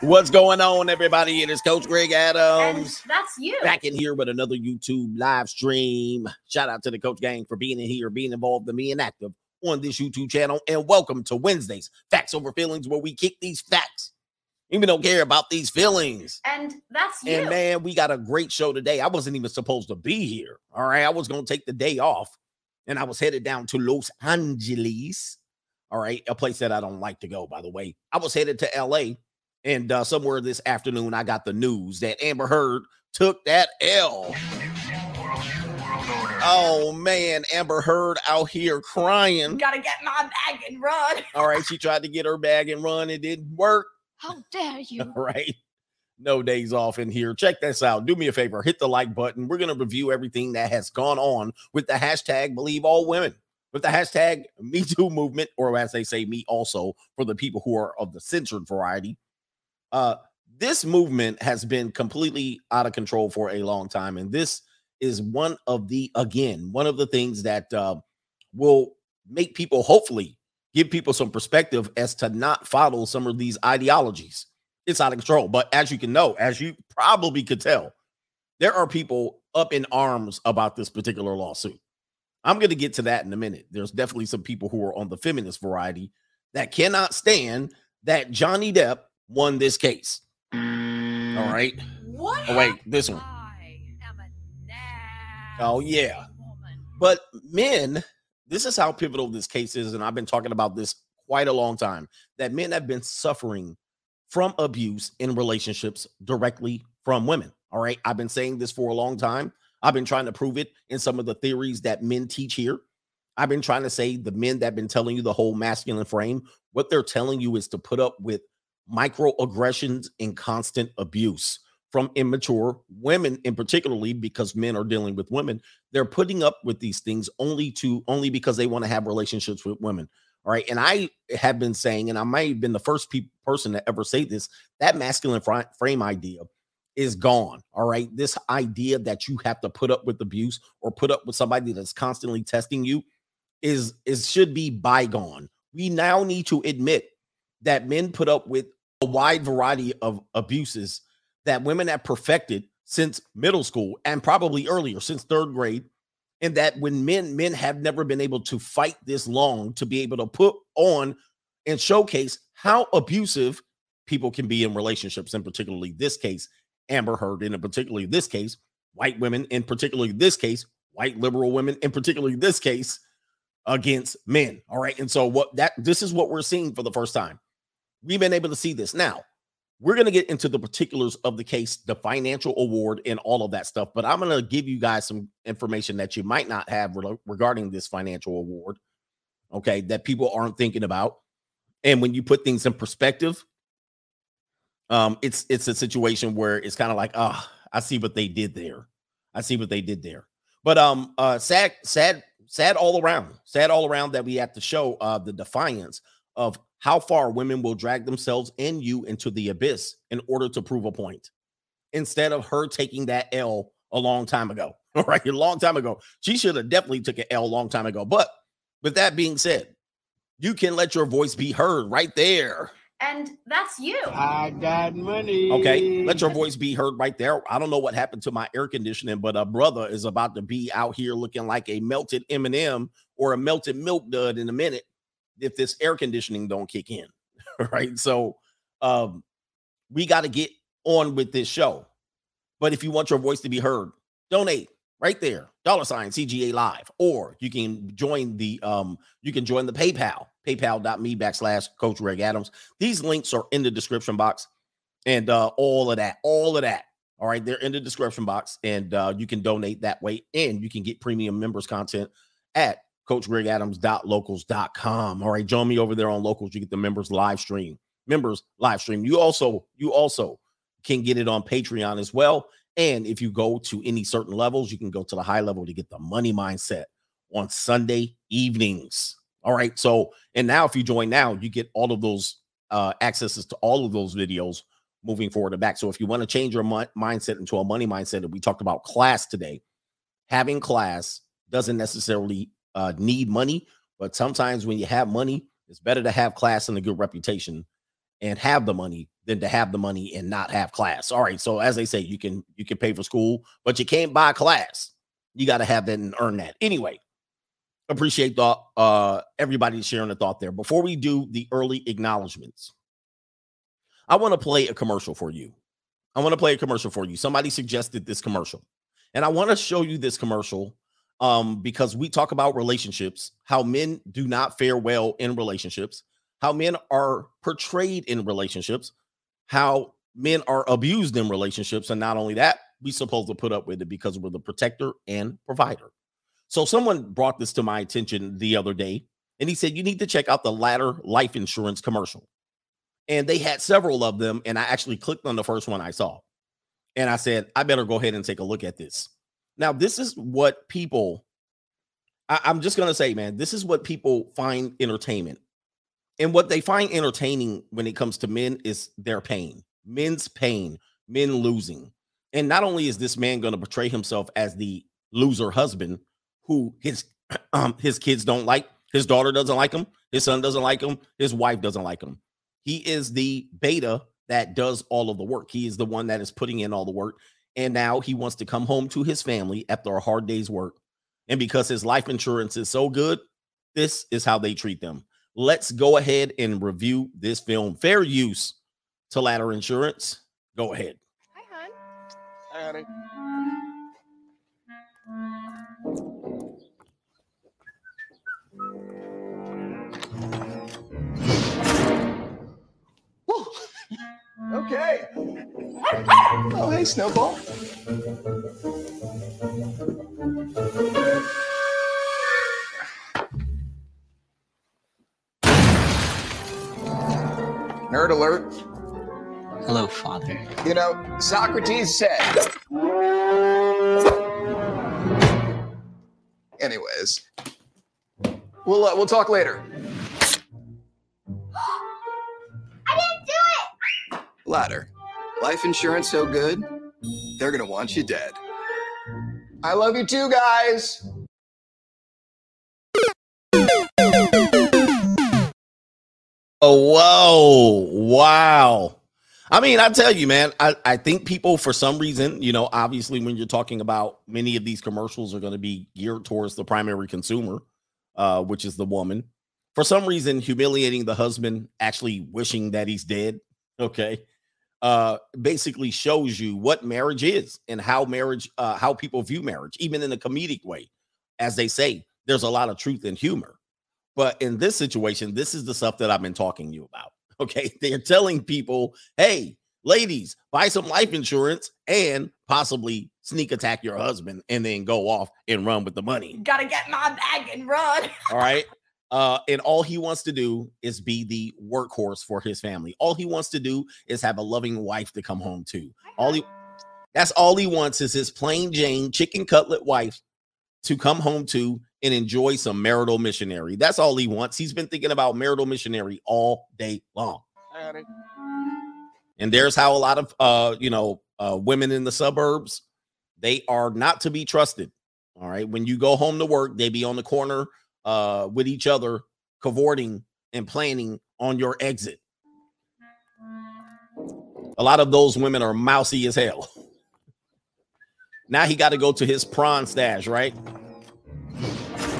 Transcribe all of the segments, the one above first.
What's going on, everybody? It is Coach Greg And Adams that's you. back in here with another YouTube live stream. Shout out to the Coach Gang for being in here, being involved, and being active on this YouTube channel. And welcome to Wednesdays Facts Over Feelings, where we kick these facts. Even don't care about these feelings. And that's you. And man, we got a great show today. I wasn't even supposed to be here. All right. I was going to take the day off and I was headed down to Los Angeles. All right. A place that I don't like to go, by the way. I was headed to LA and uh, somewhere this afternoon, I got the news that Amber Heard took that L. Oh man, Amber Heard out here crying. Gotta get my bag and run. All right. She tried to get her bag and run. It didn't work. How dare you? right? No days off in here. Check this out. Do me a favor, hit the like button. We're going to review everything that has gone on with the hashtag believe all women, with the hashtag Me Too movement, or as they say, me also for the people who are of the censored variety. Uh, this movement has been completely out of control for a long time. And this is one of the, again, one of the things that uh, will make people hopefully give people some perspective as to not follow some of these ideologies. It's out of control. But as you can know, as you probably could tell, there are people up in arms about this particular lawsuit. I'm going to get to that in a minute. There's definitely some people who are on the feminist variety that cannot stand that Johnny Depp won this case. Mm. All right. What? Oh, wait, this one. I am a nasty Oh, yeah. woman. But men, this is how pivotal this case is. And I've been talking about this quite a long time that men have been suffering from abuse in relationships directly from women. All right. I've been saying this for a long time. I've been trying to prove it in some of the theories that men teach here. I've been trying to say the men that have been telling you the whole masculine frame, what they're telling you is to put up with microaggressions and constant abuse from immature women in particularly because men are dealing with women they're putting up with these things only to only because they want to have relationships with women all right? And i have been saying and i might have been the first pe- person to ever say this that masculine fri- frame idea is gone all right? This idea that you have to put up with abuse or put up with somebody that's constantly testing you is is should be bygone. We now need to admit that men put up with a wide variety of abuses that women have perfected since middle school and probably earlier since third grade and that when men men have never been able to fight this long to be able to put on and showcase how abusive people can be in relationships and particularly this case amber heard in particularly this case white women in particularly this case white liberal women in particularly this case against men all right? And so what that this is what we're seeing for the first time we've been able to see this now we're going to get into the particulars of the case, the financial award, and all of that stuff. But I'm going to give you guys some information that you might not have re- regarding this financial award, okay, that people aren't thinking about. And when you put things in perspective, um, it's it's a situation where it's kind of like, ah, I see what they did there. I see what they did there. But um, uh, sad, sad, sad all around, sad all around that we have to show uh the defiance of how far women will drag themselves and you into the abyss in order to prove a point instead of her taking that L a long time ago. All right, a long time ago. She should have definitely took an L a long time ago. But with that being said, you can let your voice be heard right there. And that's you. I got money. Okay, let your voice be heard right there. I don't know what happened to my air conditioning, but a brother is about to be out here looking like a melted M&M or a melted milk dud in a minute if this air conditioning don't kick in. right? So um we got to get on with this show. But if you want your voice to be heard, donate right there. Dollar sign CGA live. Or you can join the um you can join the PayPal, paypal.me backslash coach Greg Adams. These links are in the description box and uh all of that, all of that. All right, they're in the description box, and uh, you can donate that way, and you can get premium members content at coachgregadams.locals.com. All right, join me over there on locals. You get the members live stream. Members live stream. You also, you also can get it on Patreon as well. And if you go to any certain levels, you can go to the high level to get the money mindset on Sunday evenings. All right. So, and now if you join now, you get all of those uh accesses to all of those videos moving forward and back. So if you want to change your mi- mindset into a money mindset, and we talked about class today, having class doesn't necessarily uh, need money, but sometimes when you have money, it's better to have class and a good reputation and have the money than to have the money and not have class. All right. So as they say, you can you can pay for school, but you can't buy class. You got to have that and earn that. Anyway, appreciate the uh everybody sharing the thought there. Before we do the early acknowledgments, I want to play a commercial for you. I want to play a commercial for you. Somebody suggested this commercial. And I want to show you this commercial um because we talk about relationships, how men do not fare well in relationships, how men are portrayed in relationships, how men are abused in relationships and not only that, we're supposed to put up with it because we're the protector and provider. So someone brought this to my attention the other day and he said you need to check out the Ladder life insurance commercial. And they had several of them and I actually clicked on the first one I saw. And I said, I better go ahead and take a look at this. Now, this is what people I, I'm just gonna say, man, this is what people find entertainment. And what they find entertaining when it comes to men is their pain, men's pain, men losing. And not only is this man going to portray himself as the loser husband who his um his kids don't like, his daughter doesn't like him, his son doesn't like him, his wife doesn't like him. He is the beta that does all of the work. He is the one that is putting in all the work. And now he wants to come home to his family after a hard day's work. And because his life insurance is so good, this is how they treat them. Let's go ahead and review this film. Fair use to ladder insurance. Go ahead. Hi, hon. Hi, honey. Okay. Oh, hey, Snowball. Nerd alert. Hello, Father. You know, Socrates said. Anyways, we'll uh, we'll talk later. Ladder. Life insurance so good, they're gonna want you dead. I love you too, guys. Oh, whoa. Wow. I mean, I tell you, man, I, I think people, for some reason, you know, obviously, when you're talking about many of these commercials are going to be geared towards the primary consumer, uh, which is the woman. For some reason, humiliating the husband, actually wishing that he's dead, okay, uh, basically shows you what marriage is and how marriage, uh, how people view marriage, even in a comedic way. As they say, there's a lot of truth and humor. But in this situation, this is the stuff that I've been talking to you about. Okay. They're telling people, hey, ladies, buy some life insurance and possibly sneak attack your husband and then go off and run with the money. Gotta get my bag and run. All right. Uh, and all he wants to do is be the workhorse for his family. All he wants to do is have a loving wife to come home to. All he that's all he wants is his plain Jane chicken cutlet wife to come home to and enjoy some marital missionary. That's all he wants. He's been thinking about marital missionary all day long. And there's how a lot of uh, you know, uh women in the suburbs, they are not to be trusted. All right. When you go home to work, they be on the corner uh with each other, cavorting and planning on your exit. A lot of those women are mousy as hell. Now he got to go to his prawn stash, right?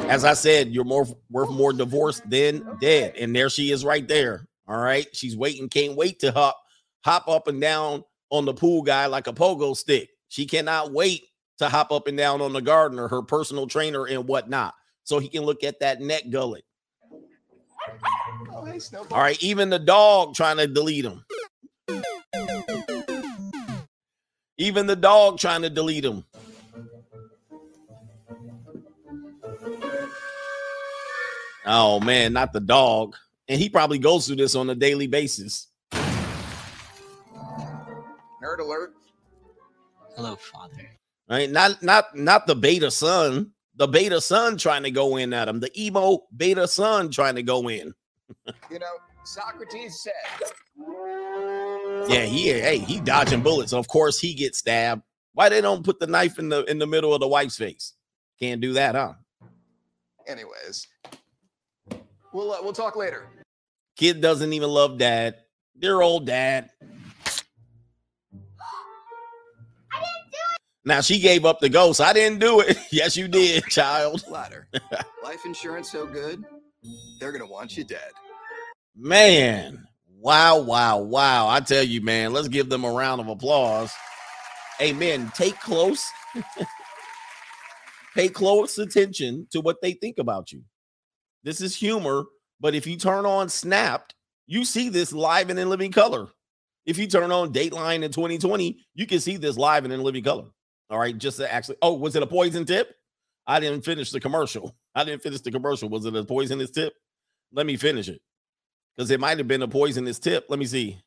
As I said, you're more worth more divorced than dead. And there she is right there. All right. She's waiting, can't wait to hop, hop up and down on the pool guy like a pogo stick. She cannot wait to hop up and down on the gardener, her personal trainer, and whatnot. So he can look at that neck gullet. Oh, hey, All right, even the dog trying to delete him. Even the dog trying to delete him. Oh man, not the dog. And he probably goes through this on a daily basis. Nerd alert. Hello, Father. Right? Not not not the beta son. The beta son trying to go in at him. The emo beta son trying to go in. You know, Socrates said. Yeah, he hey, he dodging bullets. Of course, he gets stabbed. Why they don't put the knife in the in the middle of the wife's face? Can't do that, huh? Anyways, we'll uh, we'll talk later. Kid doesn't even love dad. Dear old dad. Now she gave up the ghost. I didn't do it. yes, you did, child. Ladder. Life insurance so good, they're gonna want you dead. Man, wow, wow, wow. I tell you, man, let's give them a round of applause. Amen. Take close, pay close attention to what they think about you. This is humor, but if you turn on Snapped, you see this live and in living color. If you turn on Dateline in 2020, you can see this live and in living color. All right, just to actually. Oh, was it a poison tip? I didn't finish the commercial. I didn't finish the commercial. Was it a poisonous tip? Let me finish it because it might have been a poisonous tip. Let me see.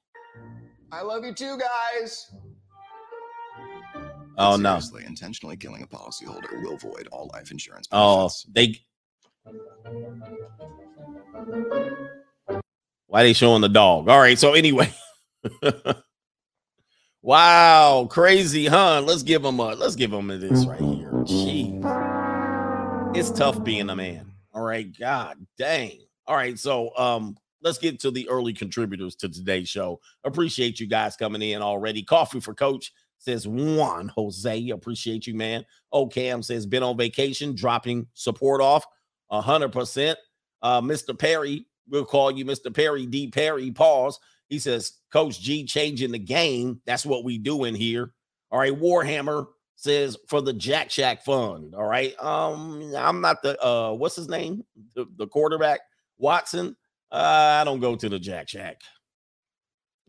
I love you too, guys. Oh no. Seriously, intentionally killing a policyholder will void all life insurance Oh, they. Why they showing the dog? All right. So anyway. wow, crazy, huh? Let's give them a. Let's give them this right here. Jeez, it's tough being a man. All right. God dang. All right. So um, let's get to the early contributors to today's show. Appreciate you guys coming in already. Coffee for Coach says Juan Jose. Appreciate you, man. Oh, Cam says been on vacation, dropping support off a hundred percent. Uh, Mr. Perry, we'll call you Mr. Perry D. Perry. Pause. He says, Coach G changing the game. That's what we do in here. All right. Warhammer says for the Jack Shack Fund. All right. Um, I'm not the uh what's his name? The, the quarterback, Watson. Uh, I don't go to the Jack Shack.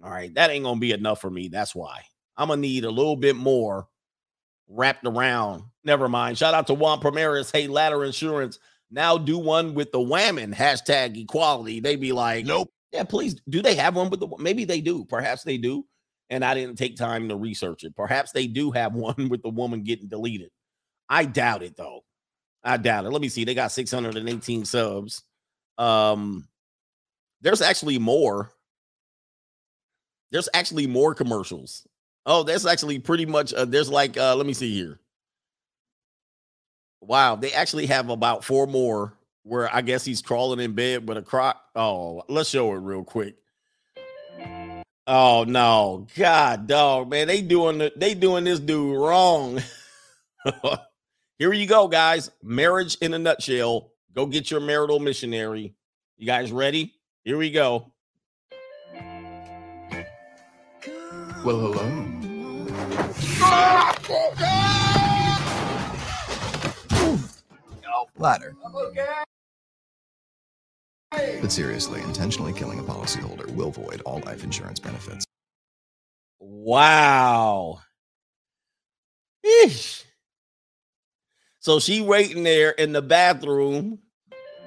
All right, that ain't gonna be enough for me. That's why I'm gonna need a little bit more wrapped around. Never mind. Shout out to Juan Primaris. Hey, ladder insurance. Now do one with the whammon hashtag equality. They be like, Nope. Yeah, please. Do they have one with the maybe they do. Perhaps they do. And I didn't take time to research it. Perhaps they do have one with the woman getting deleted. I doubt it though. I doubt it. Let me see. They got 618 subs. Um, there's actually more. There's actually more commercials. Oh, that's actually pretty much uh, there's like uh let me see here. Wow, they actually have about four more where I guess he's crawling in bed with a croc. Oh, let's show it real quick. Oh no, God, dog, man, they doing the, they doing this dude wrong. Here you go, guys. Marriage in a nutshell. Go get your marital missionary. You guys ready? Here we go. Well, hello. Ladder. But seriously, intentionally killing a policyholder will void all life insurance benefits. Wow. Eesh. So she waiting there in the bathroom.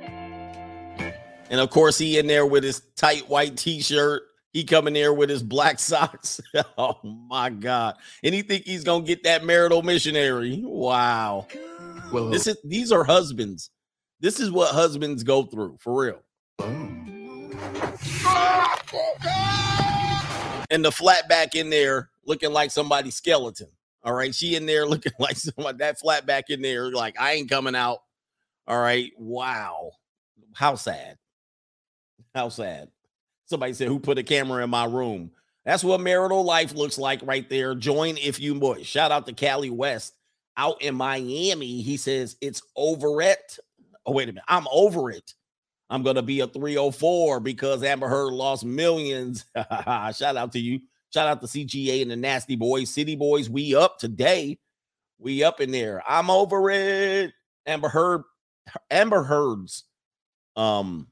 And of course, he in there with his tight white t-shirt. He coming there with his black socks. oh my God. And he think he's gonna get that marital missionary. Wow. Well, This is these are husbands. This is what husbands go through for real. And the flat back in there looking like somebody's skeleton. All right. She in there looking like somebody that flat back in there, like I ain't coming out. All right. Wow. How sad. How sad. Somebody said, Who put a camera in my room? That's what marital life looks like right there. Join if you would. Shout out to Cali West out in Miami. He says, It's over it. Oh, wait a minute. I'm over it. I'm going to be a 304 because Amber Heard lost millions. Shout out to you. Shout out to CGA and the Nasty Boys. City Boys, we up today. We up in there. I'm over it. Amber Heard, Amber Heard's, um,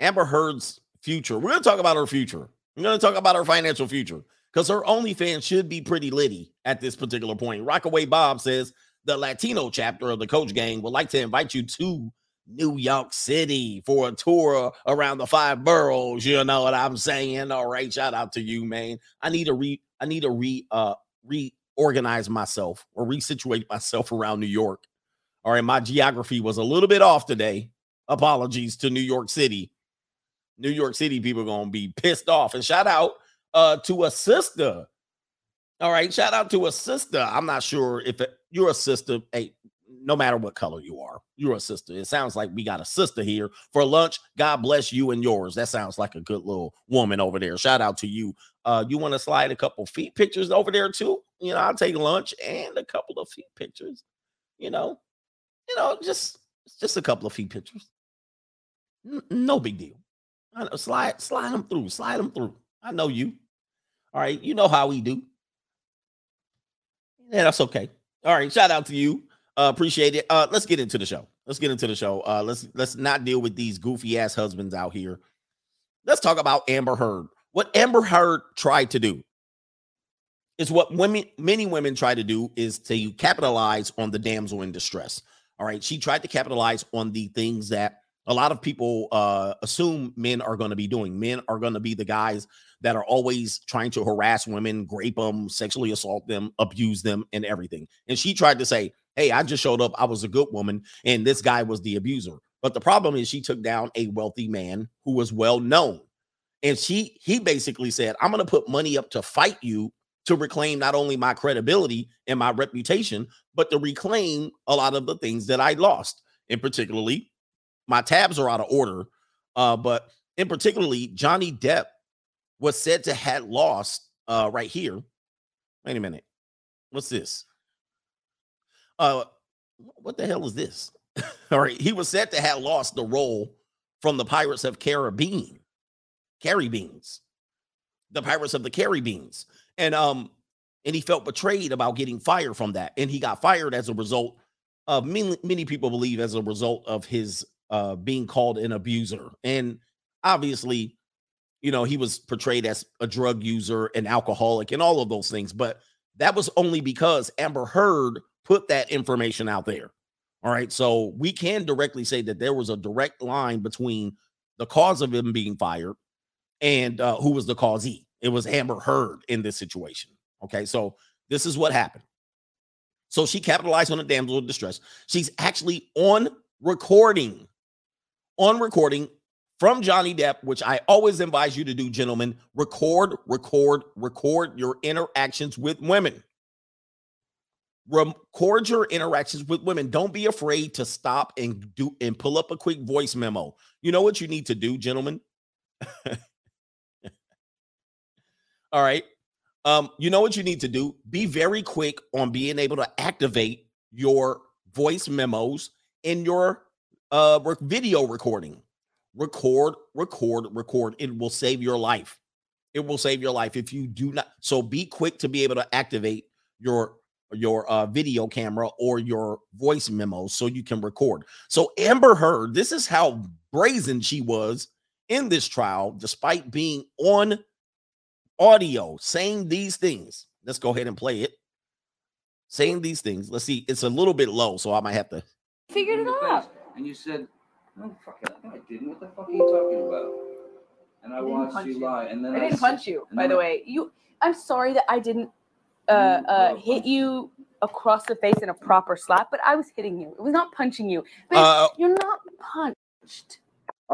Amber Heard's future. We're going to talk about her future. We're going to talk about her financial future because her OnlyFans should be pretty litty at this particular point. Rockaway Bob says the Latino chapter of the Coach Gang would like to invite you to New York City for a tour around the five boroughs. You know what I'm saying? All right, shout out to you, man. I need to re I need to re uh reorganize myself or resituate myself around New York. All right, my geography was a little bit off today. Apologies to New York City. New York City people gonna be pissed off. And shout out uh to a sister. All right, shout out to a sister. I'm not sure if it, you're a sister. Hey, no matter what color you are, you're a sister. It sounds like we got a sister here for lunch. God bless you and yours. That sounds like a good little woman over there. Shout out to you. Uh, you want to slide a couple feet pictures over there too? You know, I'll take lunch and a couple of feet pictures. You know, you know, just just a couple of feet pictures. N- no big deal. I know, slide slide them through. Slide them through. I know you. All right, you know how we do. Yeah, that's okay. All right, shout out to you. Uh, appreciate it. Uh, let's get into the show. Let's get into the show. Uh, let's let's not deal with these goofy ass husbands out here. Let's talk about Amber Heard. What Amber Heard tried to do is what women, many women try to do, is to capitalize on the damsel in distress. All right, she tried to capitalize on the things that a lot of people uh, assume men are going to be doing. Men are going to be the guys that are always trying to harass women, grape them, sexually assault them, abuse them, and everything. And she tried to say, Hey, I just showed up. I was a good woman, and this guy was the abuser. But the problem is, she took down a wealthy man who was well known. And she, he basically said, I'm going to put money up to fight you to reclaim not only my credibility and my reputation, but to reclaim a lot of the things that I lost. And particularly, my tabs are out of order. Uh, but in particularly, Johnny Depp was said to have lost uh right here. Wait a minute. What's this? Uh what the hell is this? All right, he was said to have lost the role from the Pirates of Caribbean. Caribbeans. The Pirates of the Caribbeans. And um and he felt betrayed about getting fired from that. And he got fired as a result of many, many people believe as a result of his uh being called an abuser. And obviously you know, he was portrayed as a drug user, an alcoholic, and all of those things. But that was only because Amber Heard put that information out there. All right. So we can directly say that there was a direct line between the cause of him being fired and uh, who was the causee. It was Amber Heard in this situation. Okay. So this is what happened. So she capitalized on a damsel in distress. She's actually on recording, on recording from Johnny Depp, which I always advise you to do, gentlemen. Record, record, record your interactions with women. Record your interactions with women. Don't be afraid to stop and do and pull up a quick voice memo. You know what you need to do, gentlemen? All right. Um, you know what you need to do? Be very quick on being able to activate your voice memos in your uh video recording record, record, record. It will save your life. It will save your life if you do not. So be quick to be able to activate your your uh, video camera or your voice memo so you can record. So Amber Heard, this is how brazen she was in this trial, despite being on audio saying these things. Let's go ahead and play it. Saying these things. Let's see. It's a little bit low, so I might have to. Figured it out. And you said no, fuck it. No, I didn't. What the fuck are you talking about? And I, didn't watched punch you you. lie, and then I didn't s- punch you, by then the way. You, I'm sorry that I didn't uh, uh, uh, hit you across the face in a proper slap, but I was hitting you. It was not punching you. But Uh, you're not punched.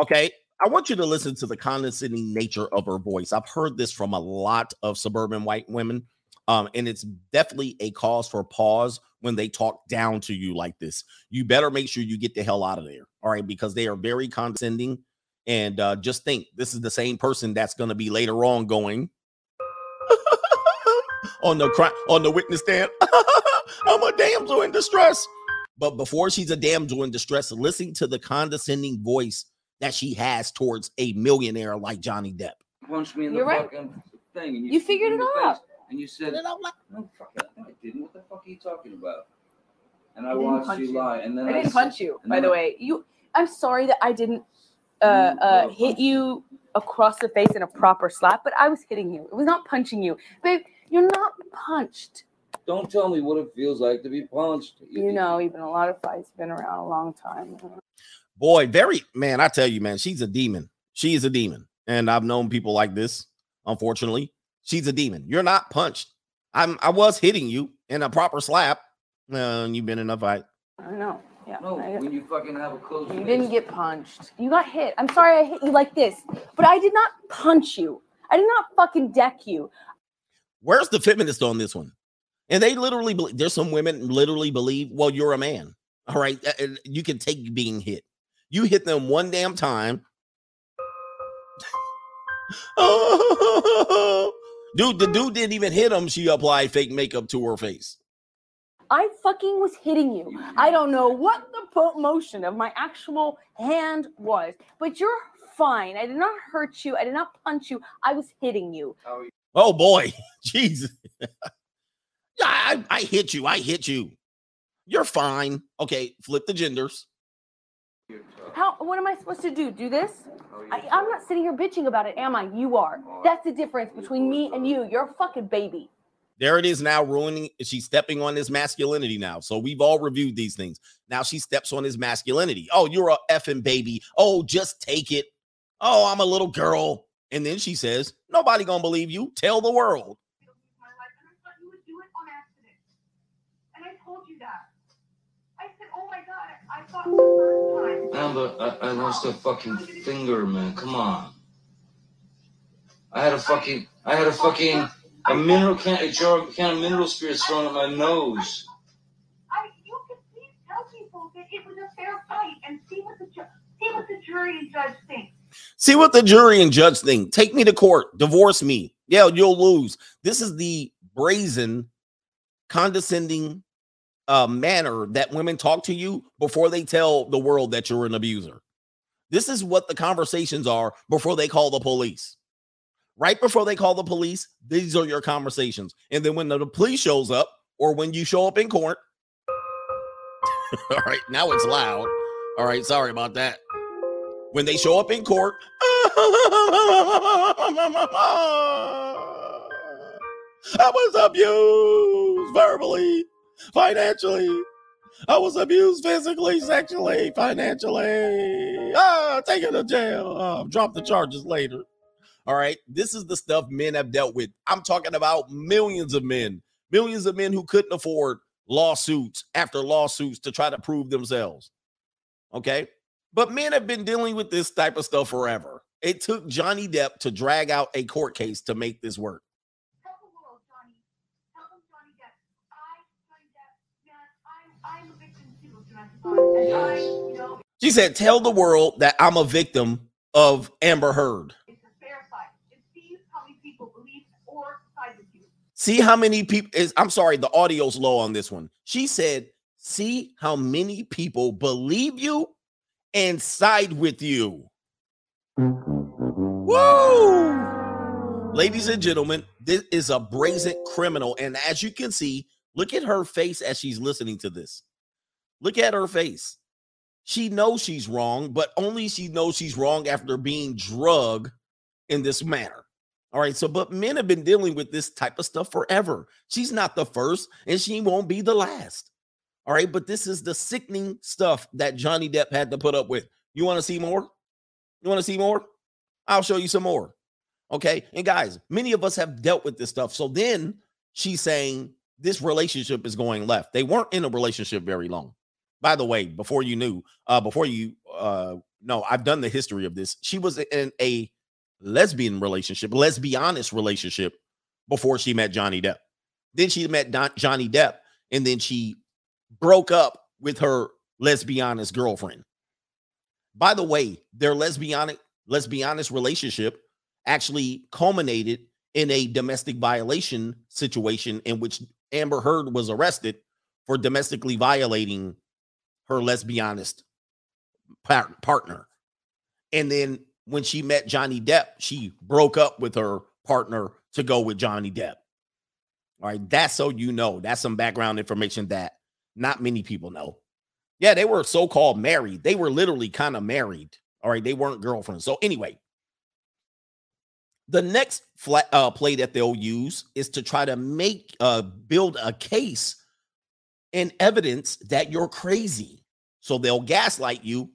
Okay. I want you to listen to the condescending nature of her voice. I've heard this from a lot of suburban white women. Um, and it's definitely a cause for pause when they talk down to you like this. You better make sure you get the hell out of there. All right, because they are very condescending. And uh, just think this is the same person that's going to be later on going on the cri- on the witness stand. I'm a damsel in distress. But before she's a damsel in distress, listen to the condescending voice that she has towards a millionaire like Johnny Depp. punched me in the You're right. fucking thing, and you, You figured it the out. face, And you said, You know, like- no, fuck it. I didn't. What the fuck are you talking about? And I I watched you you. lie, and then I didn't s- punch you, by then the way. You, I'm sorry that I didn't uh, You, uh, uh, hit you across the face in a proper slap, but I was hitting you. It was not punching you, babe. You're not punched. Don't tell me what it feels like to be punched. You know, even a lot of fights been around a long time. boy, very man. I tell you, man, she's a demon. She is a demon, and I've known people like this. Unfortunately, she's a demon. You're not punched. I'm. I was hitting you in a proper slap. Uh, you've been in a fight. I know. Yeah. No, I- when you fucking have a closed You fist. didn't get punched. You got hit. I'm sorry I hit you like this, but I did not punch you. I did not fucking deck you. Where's the feminist on this one? And they literally believe. There's some women literally believe. Well, you're a man. All right. You can take being hit. You hit them one damn time. dude, the dude didn't even hit him. She applied fake makeup to her face. I fucking was hitting you. I don't know what the po- motion of my actual hand was, but you're fine. I did not hurt you. I did not punch you. I was hitting you. Oh Oh, boy. Jesus. I, I hit you. I hit you. You're fine. Okay, flip the genders. How? What am I supposed to do? Do this? I, I'm not sitting here bitching about it, am I? You are. That's the difference between me and you. You're a fucking baby. There it is now ruining. She's stepping on his masculinity now. So we've all reviewed these things. Now she steps on his masculinity. Oh, you're a effing baby. Oh, just take it. Oh, I'm a little girl. And then she says, Nobody gonna believe you. Tell the world. my life, and I thought you would do it on accident. And I told you that. I said, oh my god, I thought the first time. Amber, I, I lost a fucking finger, man. Come on. I had a fucking, I had a fucking, a mineral can, a jar of can of mineral spirits thrown at my nose. I, you could please tell people that it was a fair fight and see what the see what the jury and judge think. See what the jury and judge think. Take me to court. Divorce me. Yeah, you'll lose. This is the brazen, condescending uh, manner that women talk to you before they tell the world that you're an abuser. This is what the conversations are before they call the police. Right before they call the police, these are your conversations. And then when the police shows up or when you show up in court, all right, now it's loud. All right, sorry about that. When they show up in court, I was abused verbally, financially. I was abused physically, sexually, financially. Ah, taken to jail. Uh, drop the charges later. All right. This is the stuff men have dealt with. I'm talking about millions of men, millions of men who couldn't afford lawsuits after lawsuits to try to prove themselves. Okay. But men have been dealing with this type of stuff forever. It took Johnny Depp to drag out a court case to make this work. Tell the world, Johnny. Tell them, Johnny Depp. I, Johnny Depp, man, I'm, I'm a victim too of domestic violence. And I, you know, She said, Tell the world that I'm a victim of Amber Heard. it's a fair fight. And see how many people believe or side with you. See how many people is I'm sorry, the audio's low on this one. She said, See how many people believe you and side with you. Mm-hmm. Woo! Ladies and gentlemen, this is a brazen criminal. And as you can see, look at her face as she's listening to this. Look at her face. She knows she's wrong, but only she knows she's wrong after being drugged in this manner. All right. So, but men have been dealing with this type of stuff forever. She's not the first, and she won't be the last. All right. But this is the sickening stuff that Johnny Depp had to put up with. You want to see more? You want to see more? I'll show you some more. Okay. And guys, many of us have dealt with this stuff. So then she's saying this relationship is going left. They weren't in a relationship very long. By the way, before you knew, uh, before you uh no, I've done the history of this. She was in a lesbian relationship, lesbianist relationship before she met Johnny Depp. Then she met Don- Johnny Depp, and then she broke up with her lesbianist girlfriend. By the way, their lesbianic lesbianist relationship actually culminated in a domestic violation situation in which Amber Heard was arrested for domestically violating her lesbianist par- partner. And then when she met Johnny Depp, she broke up with her partner to go with Johnny Depp. All right, that's so you know. That's some background information that not many people know. Yeah, they were so called married. They were literally kind of married. All right, they weren't girlfriends. So, anyway, the next flat, uh, play that they'll use is to try to make uh, build a case and evidence that you're crazy. So they'll gaslight you,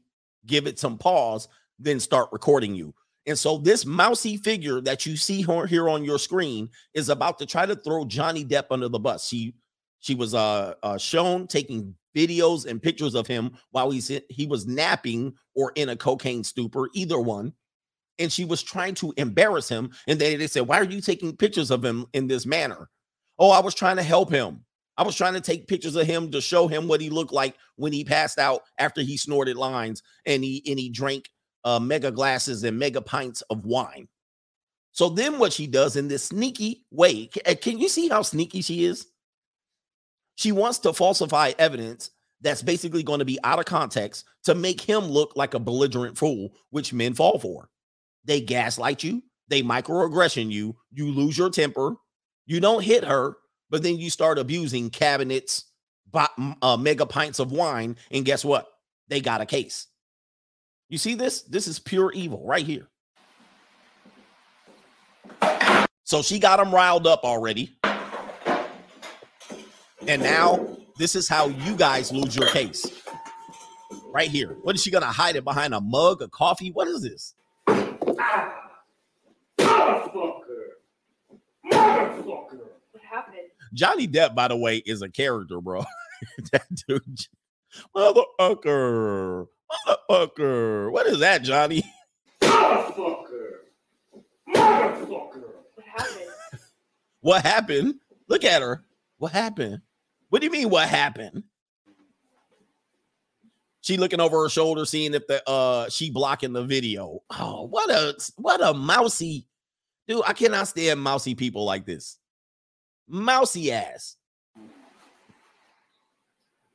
give it some pause, then start recording you. And so this mousy figure that you see here on your screen is about to try to throw Johnny Depp under the bus. She she was uh, uh shown taking videos and pictures of him while he's he was napping or in a cocaine stupor, either one. And she was trying to embarrass him. And then they said, Why are you taking pictures of him in this manner? Oh, I was trying to help him. I was trying to take pictures of him to show him what he looked like when he passed out after he snorted lines and he and he drank uh, mega glasses and mega pints of wine. So then what she does in this sneaky way, uh, can you see how sneaky she is? She wants to falsify evidence that's basically going to be out of context to make him look like a belligerent fool, which men fall for. They gaslight you, they microaggression you, you lose your temper, you don't hit her, but then you start abusing cabinets, uh, mega pints of wine, and guess what? They got a case. You see this? This is pure evil right here. So she got him riled up already. And now this is how you guys lose your case. Right here. What is she gonna hide it behind a mug of coffee? What is this? What happened? Johnny Depp, by the way, is a character, bro. that dude, motherfucker, motherfucker. What is that, Johnny? What happened? What happened? Look at her. What happened? What do you mean? What happened? She looking over her shoulder, seeing if the uh she blocking the video. Oh, what a what a mousy dude. I cannot stand mousy people like this. Mousy ass.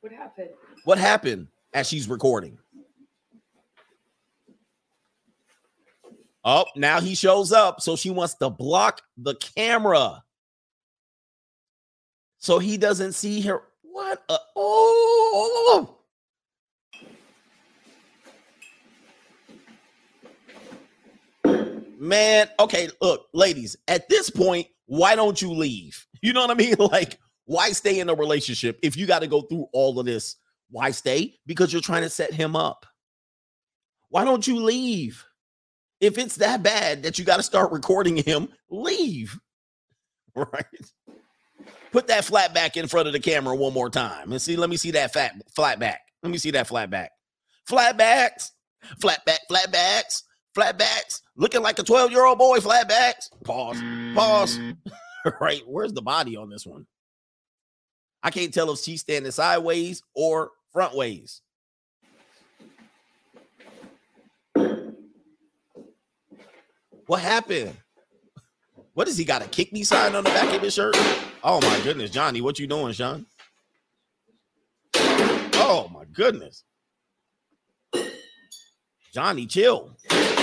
What happened? What happened as she's recording? Oh, now he shows up. So she wants to block the camera. So he doesn't see her. What? A, oh. Man, okay, look, ladies, at this point, why don't you leave? You know what I mean? Like, why stay in a relationship if you got to go through all of this? Why stay? Because you're trying to set him up. Why don't you leave? If it's that bad that you got to start recording him, leave. Right? Put that flat back in front of the camera one more time and see. Let me see that fat flat back. Let me see that flat back. Flat backs, flat back, flat backs, flat backs, looking like a 12 year old boy. Flat backs. Pause. Pause. right. Where's the body on this one? I can't tell if she's standing sideways or front ways. What happened? What does he got a kick me sign on the back of his shirt? Oh my goodness, Johnny, what you doing, Sean? Oh my goodness. Johnny, chill. Nothing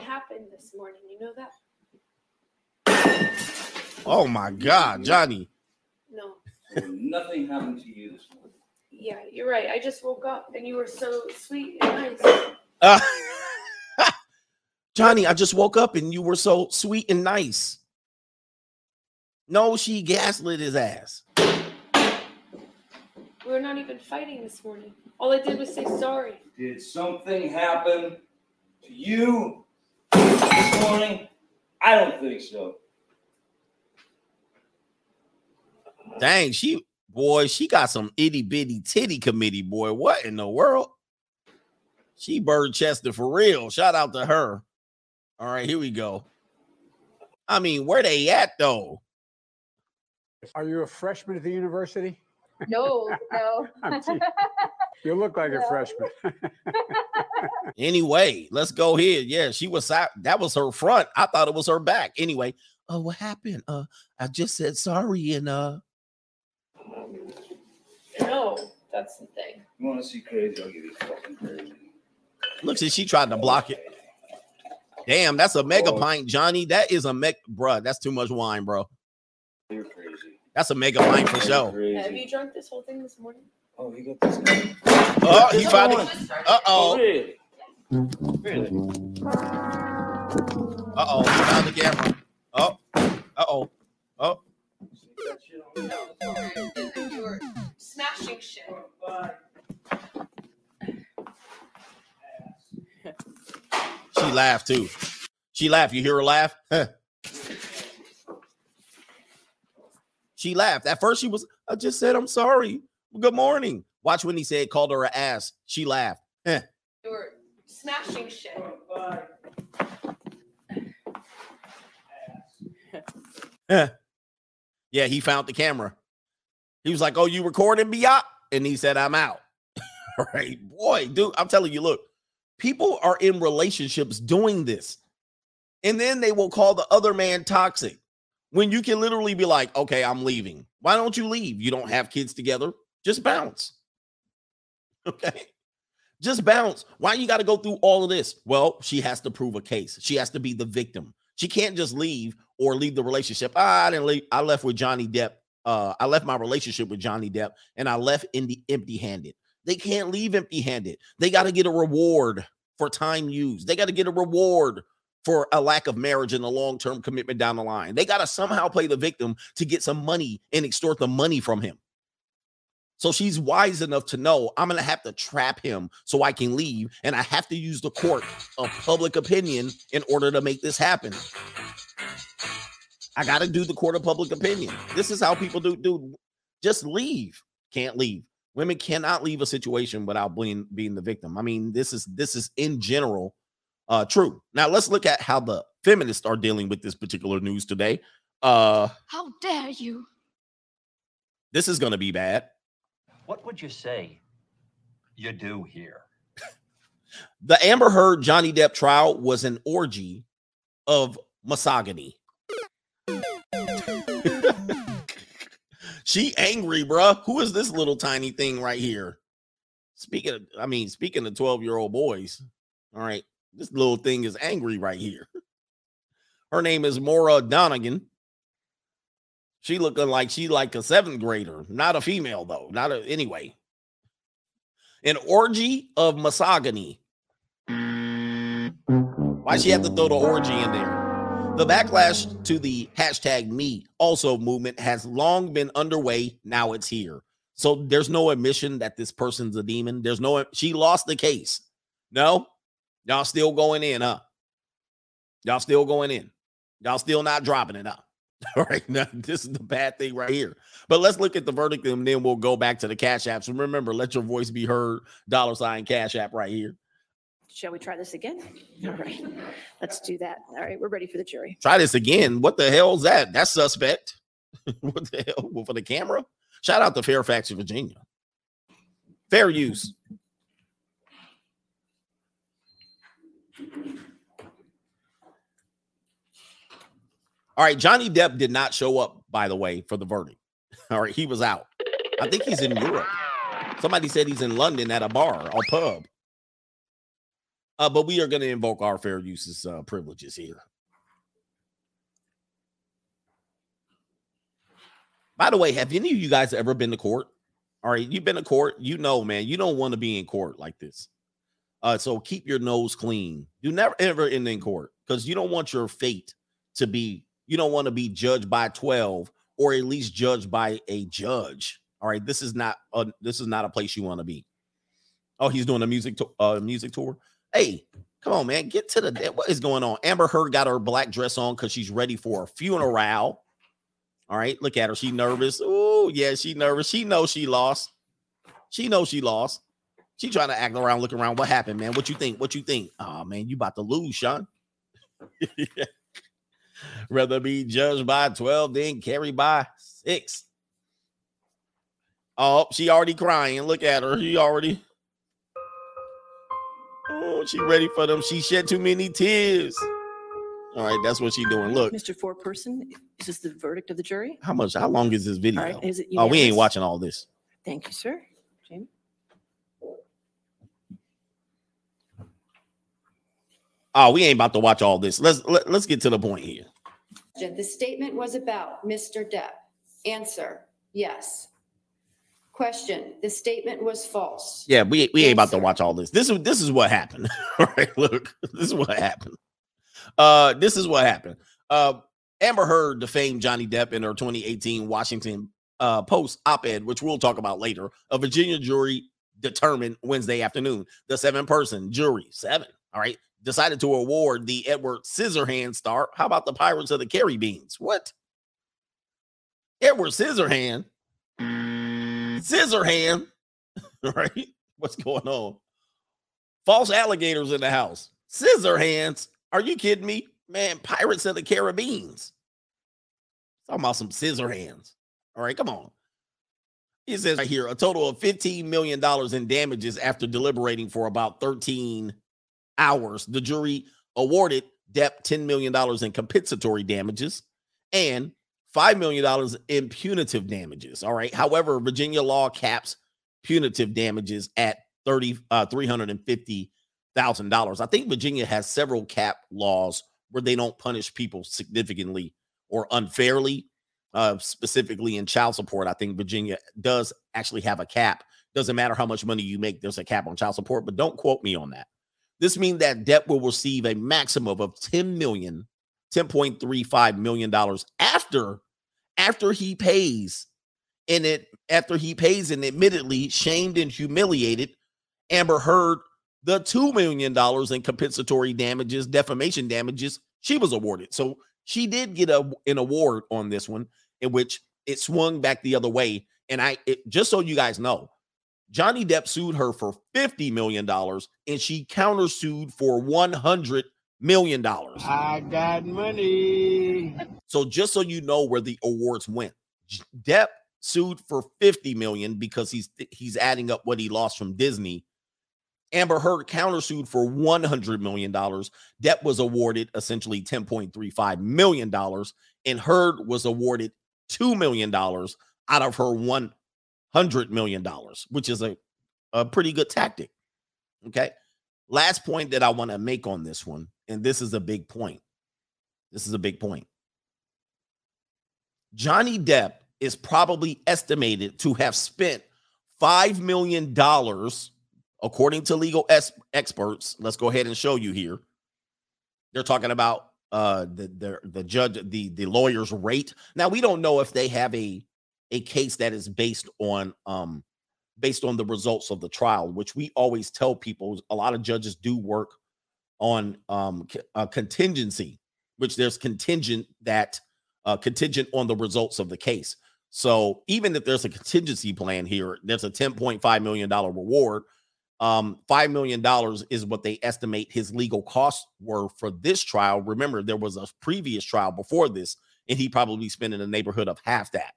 happened this morning. You know that? Oh my God, Johnny. No. Nothing happened to you this morning. Yeah, you're right. I just woke up and you were so sweet and nice. Uh, Johnny, I just woke up and you were so sweet and nice. No, she gaslit his ass. We were not even fighting this morning. All I did was say sorry. Did something happen to you this morning? I don't think so. Dang, she boy, she got some itty bitty titty committee, boy. What in the world? She bird chested for real. Shout out to her. All right, here we go. I mean, where they at though? Are you a freshman at the university? No, no. I'm teasing. You look like a freshman. Anyway, let's go here. Yeah, she was that was her front. I thought it was her back. Anyway, uh, what happened? Uh, I just said sorry and uh, no, that's the thing. You want to see crazy? I'll give you fucking crazy. look, see, she tried to block it. Damn, that's a mega Oh. pint, Johnny. That is a meg, bruh. That's too much wine, bro. You're crazy. That's a mega pint for sure. Have you drunk this whole thing this morning? Oh, you got this guy. Oh, he This tried Uh oh. really? Really? Uh oh. Found the camera. Oh. Uh oh. Oh. See that shit on me? You were smashing shit. She laughed too. She laughed. You hear her laugh? Huh. She laughed. At first, she was, I just said, I'm sorry. Good morning. Watch when he said, called her an ass. She laughed. Eh. Huh. You were smashing shit. Oh, huh. Eh. Yeah, he found the camera. He was like, "Oh, you recording me up?" And he said, "I'm out." right. boy, dude, I'm telling you, look, people are in relationships doing this, and then they will call the other man toxic when you can literally be like, "Okay, I'm leaving." Why don't you leave? You don't have kids together. Just bounce. Okay. Just bounce. Why you got to go through all of this? Well, she has to prove a case. She has to be the victim. She can't just leave or leave the relationship. Ah, I didn't leave. I left with Johnny Depp. Uh, I left my relationship with Johnny Depp and I left in the empty-handed. They can't leave empty-handed. They got to get a reward for time used. They got to get a reward for a lack of marriage and a long-term commitment down the line. They got to somehow play the victim to get some money and extort the money from him. So she's wise enough to know I'm going to have to trap him so I can leave. And I have to use the court of public opinion in order to make this happen. I got to do the court of public opinion. This is how people do. Dude, just leave. Can't leave. Women cannot leave a situation without being being the victim. I mean, this is this is in general uh true. Now let's look at how the feminists are dealing with this particular news today. Uh How dare you? this is going to be bad. What would you say you do here? The Amber Heard Johnny Depp trial was an orgy of misogyny. she angry, bruh. Who is this little tiny thing right here? Speaking of, I mean, speaking of 12 year old boys, all right, this little thing is angry right here. Her name is Moira Donegan. She looking like she like a seventh grader, not a female though. Not a anyway. An orgy of misogyny. Why she have to throw the orgy in there? The backlash to the hashtag me also movement has long been underway. Now it's here. So there's no admission that this person's a demon. There's no she lost the case. No, y'all still going in, huh? Y'all still going in. Y'all still not dropping it up. All right, now this is the bad thing right here. But let's look at the verdict and then we'll go back to the cash apps. And remember, let your voice be heard. Dollar sign cash app right here. Shall we try this again? All right, let's do that. All right, we're ready for the jury. Try this again. What the hell's that? That's suspect. what the hell? Well, for the camera? Shout out to Fairfax, Virginia. Fair use. All right, Johnny Depp did not show up, by the way, for the verdict. All right, he was out. I think he's in Europe. Somebody said he's in London at a bar or pub. Uh, but we are going to invoke our fair uses uh, privileges here. By the way, have any of you guys ever been to court? All right, you've been to court. You know, man, you don't want to be in court like this. Uh, so keep your nose clean. You never ever end in court because you don't want your fate to be. You don't want to be judged by twelve or at least judged by a judge. All right, this is not a this is not a place you want to be. Oh, he's doing a music to, uh music tour. Hey, come on, man, get to the what is going on? Amber Heard got her black dress on because she's ready for a funeral. All right, look at her. She nervous. Oh, yeah, she nervous. She knows she lost. She knows she lost. She trying to act around, look around. What happened, man? What you think? What you think? Oh man, you about to lose, Sean. Rather be judged by 12 than carried by six. Oh, she already crying. Look at her. She already. Oh, she ready for them. She shed too many tears. All right, that's what she doing. Look, Mr. Four Foreperson, is this the verdict of the jury? how much? How long is this video? Right, is it oh, we ain't watching all this. Thank you, sir. Oh, we ain't about to watch all this. Let's let, let's get to the point here. The statement was about Mr. Depp. Answer, yes. Question, the statement was false. Yeah, we we ain't about to watch all this. This is this is what happened. all right, look, this is what happened. Uh, this is what happened. Uh, Amber Heard defamed Johnny Depp in her 2018 Washington uh, Post op-ed, which we'll talk about later. A Virginia jury determined Wednesday afternoon. The seven-person jury, seven, all right, decided to award the Edward Scissorhands star. How about the Pirates of the Caribbeans? What? Edward Scissorhand, Scissorhand, right? What's going on? False alligators in the house. Scissor hands. Are you kidding me? Man, Pirates of the Caribbeans. Talking about some scissor hands. All right, come on. He says right here a total of $15 million in damages after deliberating for about 13 hours. The jury awarded Depp $10 million in compensatory damages and $5 million in punitive damages. All right. However, Virginia law caps punitive damages at 30 uh $350,000. I think Virginia has several cap laws where they don't punish people significantly or unfairly. Uh, specifically in child support, I think Virginia does actually have a cap. Doesn't matter how much money you make, there's a cap on child support, but don't quote me on that. This means that Depp will receive a maximum of 10 million, 10.35 million dollars after after he pays and it after he pays and admittedly shamed and humiliated Amber Heard the $2 million in compensatory damages, defamation damages she was awarded. So she did get a, an award on this one in which it swung back the other way. And I it, just so you guys know, Johnny Depp sued her for $50 million and she countersued for $100 million. I got money. So just so you know where the awards went, Depp sued for 50 million because he's he's adding up what he lost from Disney. Amber Heard countersued for 100 million dollars. Depp was awarded essentially 10.35 million dollars and Heard was awarded 2 million dollars out of her 100 million dollars, which is a a pretty good tactic. Okay? Last point that I want to make on this one and this is a big point. This is a big point. Johnny Depp is probably estimated to have spent $5 million, according to legal es- experts. Let's go ahead and show you here. They're talking about uh the, the the judge the the lawyer's rate now we don't know if they have a a case that is based on um based on the results of the trial which we always tell people a lot of judges do work on um a contingency which there's contingent that uh contingent on the results of the case so even if there's a contingency plan here, there's a $10.5 million reward. Um, $5 million is what they estimate his legal costs were for this trial. Remember, there was a previous trial before this, and he probably spent in the neighborhood of half that.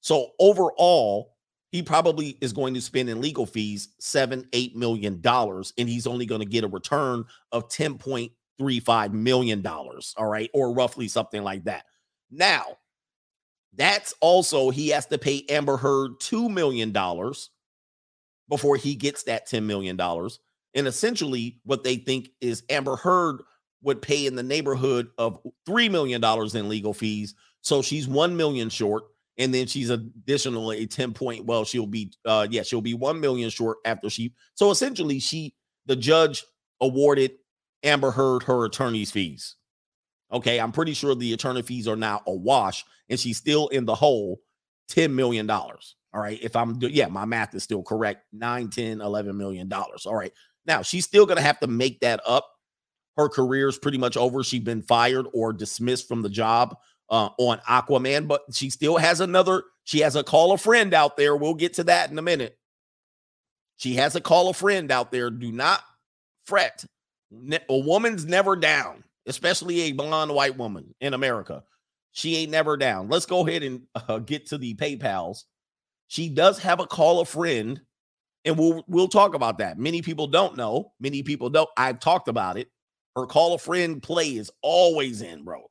So overall, he probably is going to spend in legal fees seven, eight million dollars, and he's only going to get a return of $10.35 million. All right, or roughly something like that. Now, that's also he has to pay Amber Heard $2 million before he gets that $10 million. And essentially, what they think is Amber Heard would pay in the neighborhood of $3 million in legal fees. So she's 1 million short. And then she's additionally a 10 point. Well, she'll be uh yeah, she'll be 1 million short after she so essentially she the judge awarded Amber Heard her attorney's fees. Okay, I'm pretty sure the attorney fees are now a wash and she's still in the hole $10 million. All right. If I'm, yeah, my math is still correct 9, 10, 11 million dollars. All right. Now she's still to have to make that up. Her career is pretty much over. She's been fired or dismissed from the job uh, on Aquaman, but she still has another. She has a call a friend out there. We'll get to that in a minute. She has a call a friend out there. Do not fret. A woman's never down especially a blonde white woman in America. She ain't never down. Let's go ahead and uh, get to the PayPal's. She does have a call a friend, and we'll we'll talk about that. Many people don't know. Many people don't. I've talked about it. Her call a friend play is always in, bro.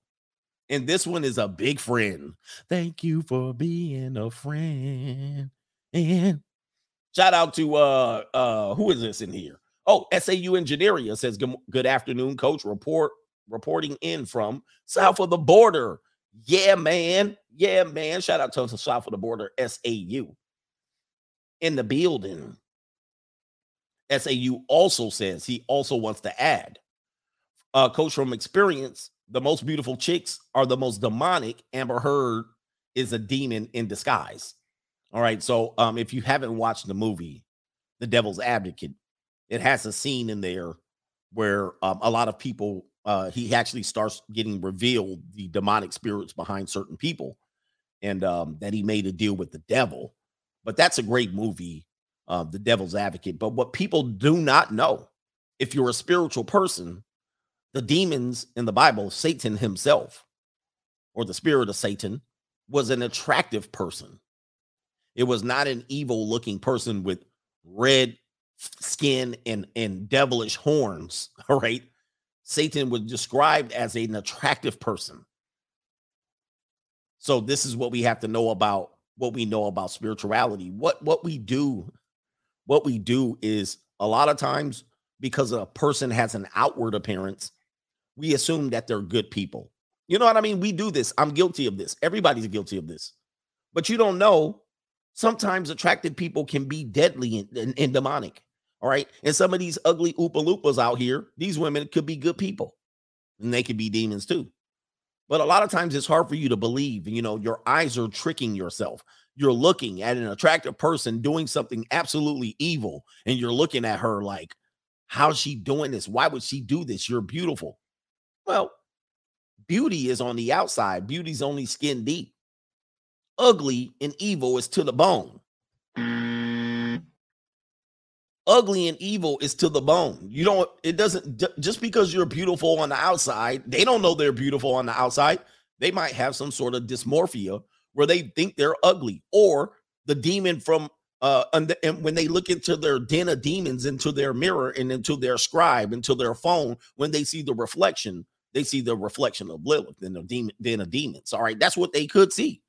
And this one is a big friend. Thank you for being a friend. And shout out to uh uh who is this in here? Oh, SAU Engineering says good, afternoon, coach. Report reporting in from south of the border. Yeah, man. Yeah, man. Shout out to the south of the border, SAU. In the building. SAU also says he also wants to add, uh, coach from experience, the most beautiful chicks are the most demonic. Amber Heard is a demon in disguise. All right. So um, if you haven't watched the movie, The Devil's Advocate, it has a scene in there where um, a lot of people uh, he actually starts getting revealed the demonic spirits behind certain people and um, that he made a deal with the devil. But that's a great movie, uh, The Devil's Advocate. But what people do not know, if you're a spiritual person, the demons in the Bible, Satan himself, or the spirit of Satan, was an attractive person. It was not an evil looking person with red skin and, and devilish horns. All right. Satan was described as an attractive person. So this is what we have to know about what we know about spirituality. What what we do, what we do is a lot of times because a person has an outward appearance, we assume that they're good people. You know what I mean? We do this. I'm guilty of this. Everybody's guilty of this. But you don't know. Sometimes attractive people can be deadly and, and, and demonic. All right. And some of these ugly Oompa Loompas out here, these women could be good people and they could be demons too. But a lot of times it's hard for you to believe. You know, your eyes are tricking yourself. You're looking at an attractive person doing something absolutely evil, and you're looking at her like, how's she doing this? Why would she do this? You're beautiful. Well, beauty is on the outside, beauty's only skin deep. Ugly and evil is to the bone ugly and evil is to the bone. You don't, it doesn't, just because you're beautiful on the outside, they don't know they're beautiful on the outside. They might have some sort of dysmorphia where they think they're ugly, or the demon from, uh, and, and when they look into their den of demons, into their mirror and into their scribe, into their phone, when they see the reflection, they see the reflection of Lilith and the demon, den of demons. All right. That's what they could see.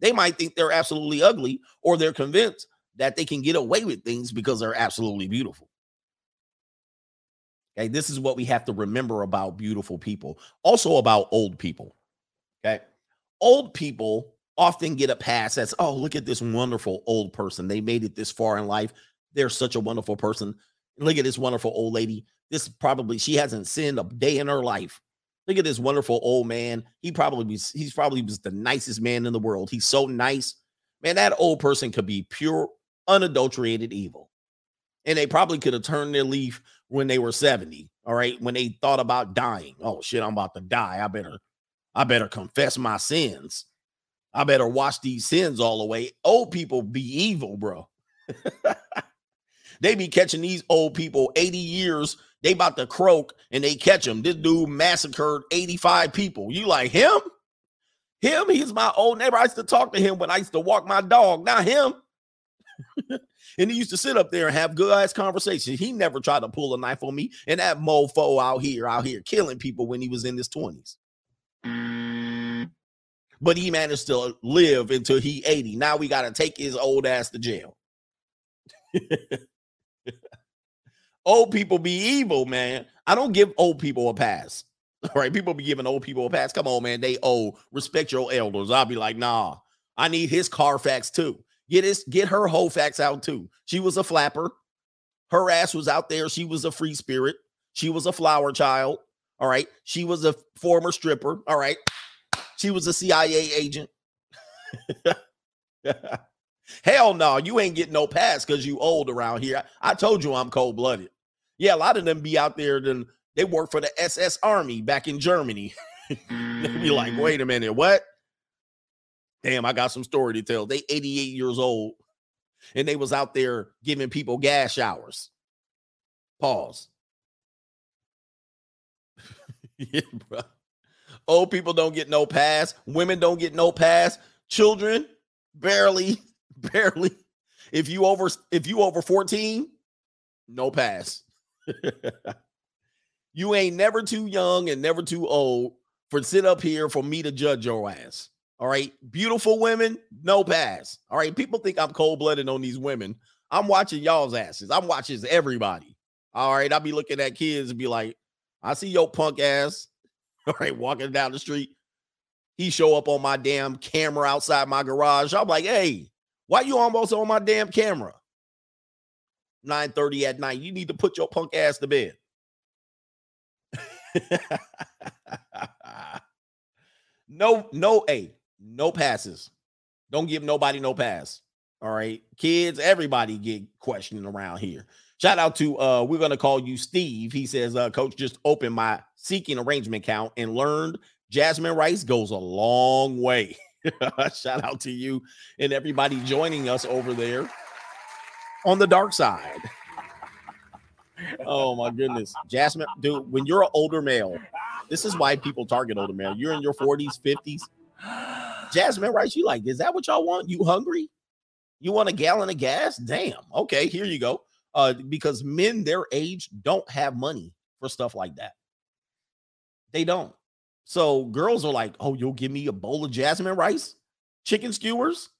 They might think they're absolutely ugly, or they're convinced that they can get away with things because they're absolutely beautiful. Okay, this is what we have to remember about beautiful people, also about old people. Okay, old people often get a pass as, oh, look at this wonderful old person. They made it this far in life. They're such a wonderful person. Look at this wonderful old lady. This probably she hasn't sinned a day in her life. Look at this wonderful old man. He probably was, he's probably was the nicest man in the world. He's so nice. Man, that old person could be pure unadulterated evil. And they probably could have turned their leaf when they were 70. All right. When they thought about dying. Oh shit, I'm about to die. I better, I better confess my sins. I better wash these sins all away. Old people be evil, bro. they be catching these old people 80 years. They about to croak and they catch him. This dude massacred 85 people. You like him? Him? He's my old neighbor. I used to talk to him when I used to walk my dog. Not him. and he used to sit up there and have good ass conversations. He never tried to pull a knife on me. And that mofo out here, out here killing people when he was in his 20s. But he managed to live until he 80. Now we got to take his old ass to jail. old people be evil, man. I don't give old people a pass. All right, people be giving old people a pass. Come on, man. They owe respect your elders. I'll be like, nah, I need his Carfax too. Get his get her whole facts out too. She was a flapper. Her ass was out there. She was a free spirit. She was a flower child. All right. She was a former stripper. All right. She was a CIA agent. Hell no, you ain't getting no pass because you old around here. I told you I'm cold blooded. Yeah, a lot of them be out there. Then they work for the SS Army back in Germany. they be like, mm. wait a minute, what? damn, I got some story to tell. They 88 years old and they was out there giving people gas showers. Pause. yeah, bro. Old people don't get no pass. Women don't get no pass. Children barely, barely. If you over if you over 14, no pass. you ain't never too young and never too old for sit up here for me to judge your ass. All right. Beautiful women, no pass. All right. People think I'm cold blooded on these women. I'm watching y'all's asses. I'm watching everybody. All right. I'll be looking at kids and be like, I see your punk ass. All right. Walking down the street. He show up on my damn camera outside my garage. I'm like, hey, why you almost on my damn camera? 9:30 at night. You need to put your punk ass to bed. no, no, hey, no passes. Don't give nobody no pass. All right. Kids, everybody get questioning around here. Shout out to uh we're gonna call you Steve. He says, uh, coach just opened my seeking arrangement count and learned Jasmine Rice goes a long way. Shout out to you and everybody joining us over there on the dark side. Oh my goodness. Jasmine, dude, when you're an older male, this is why people target older male. You're in your 40s, 50s Jasmine Rice, you like, is that what y'all want? You hungry? You want a gallon of gas? Damn. Okay, here you go. Uh, because men their age don't have money for stuff like that. They don't. So girls are like, oh, you'll give me a bowl of jasmine rice, chicken skewers.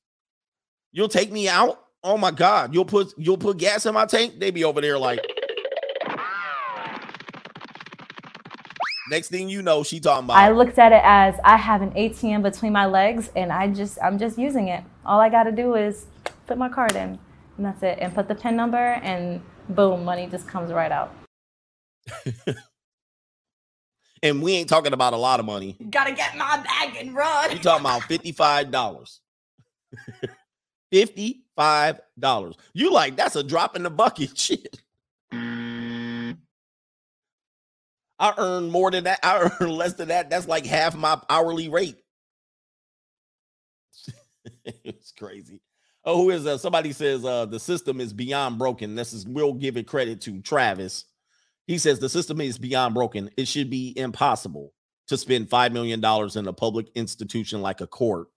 You'll take me out. Oh my God. You'll put you'll put gas in my tank. They be over there like. Next thing you know, she talking about I looked at it as I have an ATM between my legs and I just I'm just using it. All I got to do is put my card in and that's it and put the pin number and boom, money just comes right out. and we ain't talking about a lot of money. Gotta get my bag and run. You talking about $55. $55. You like that's a drop in the bucket shit. I earn more than that. I earn less than that. That's like half my hourly rate. it's crazy. Oh, who is that? Somebody says uh the system is beyond broken. This is we'll give it credit to Travis. He says the system is beyond broken. It should be impossible to spend five million dollars in a public institution like a court,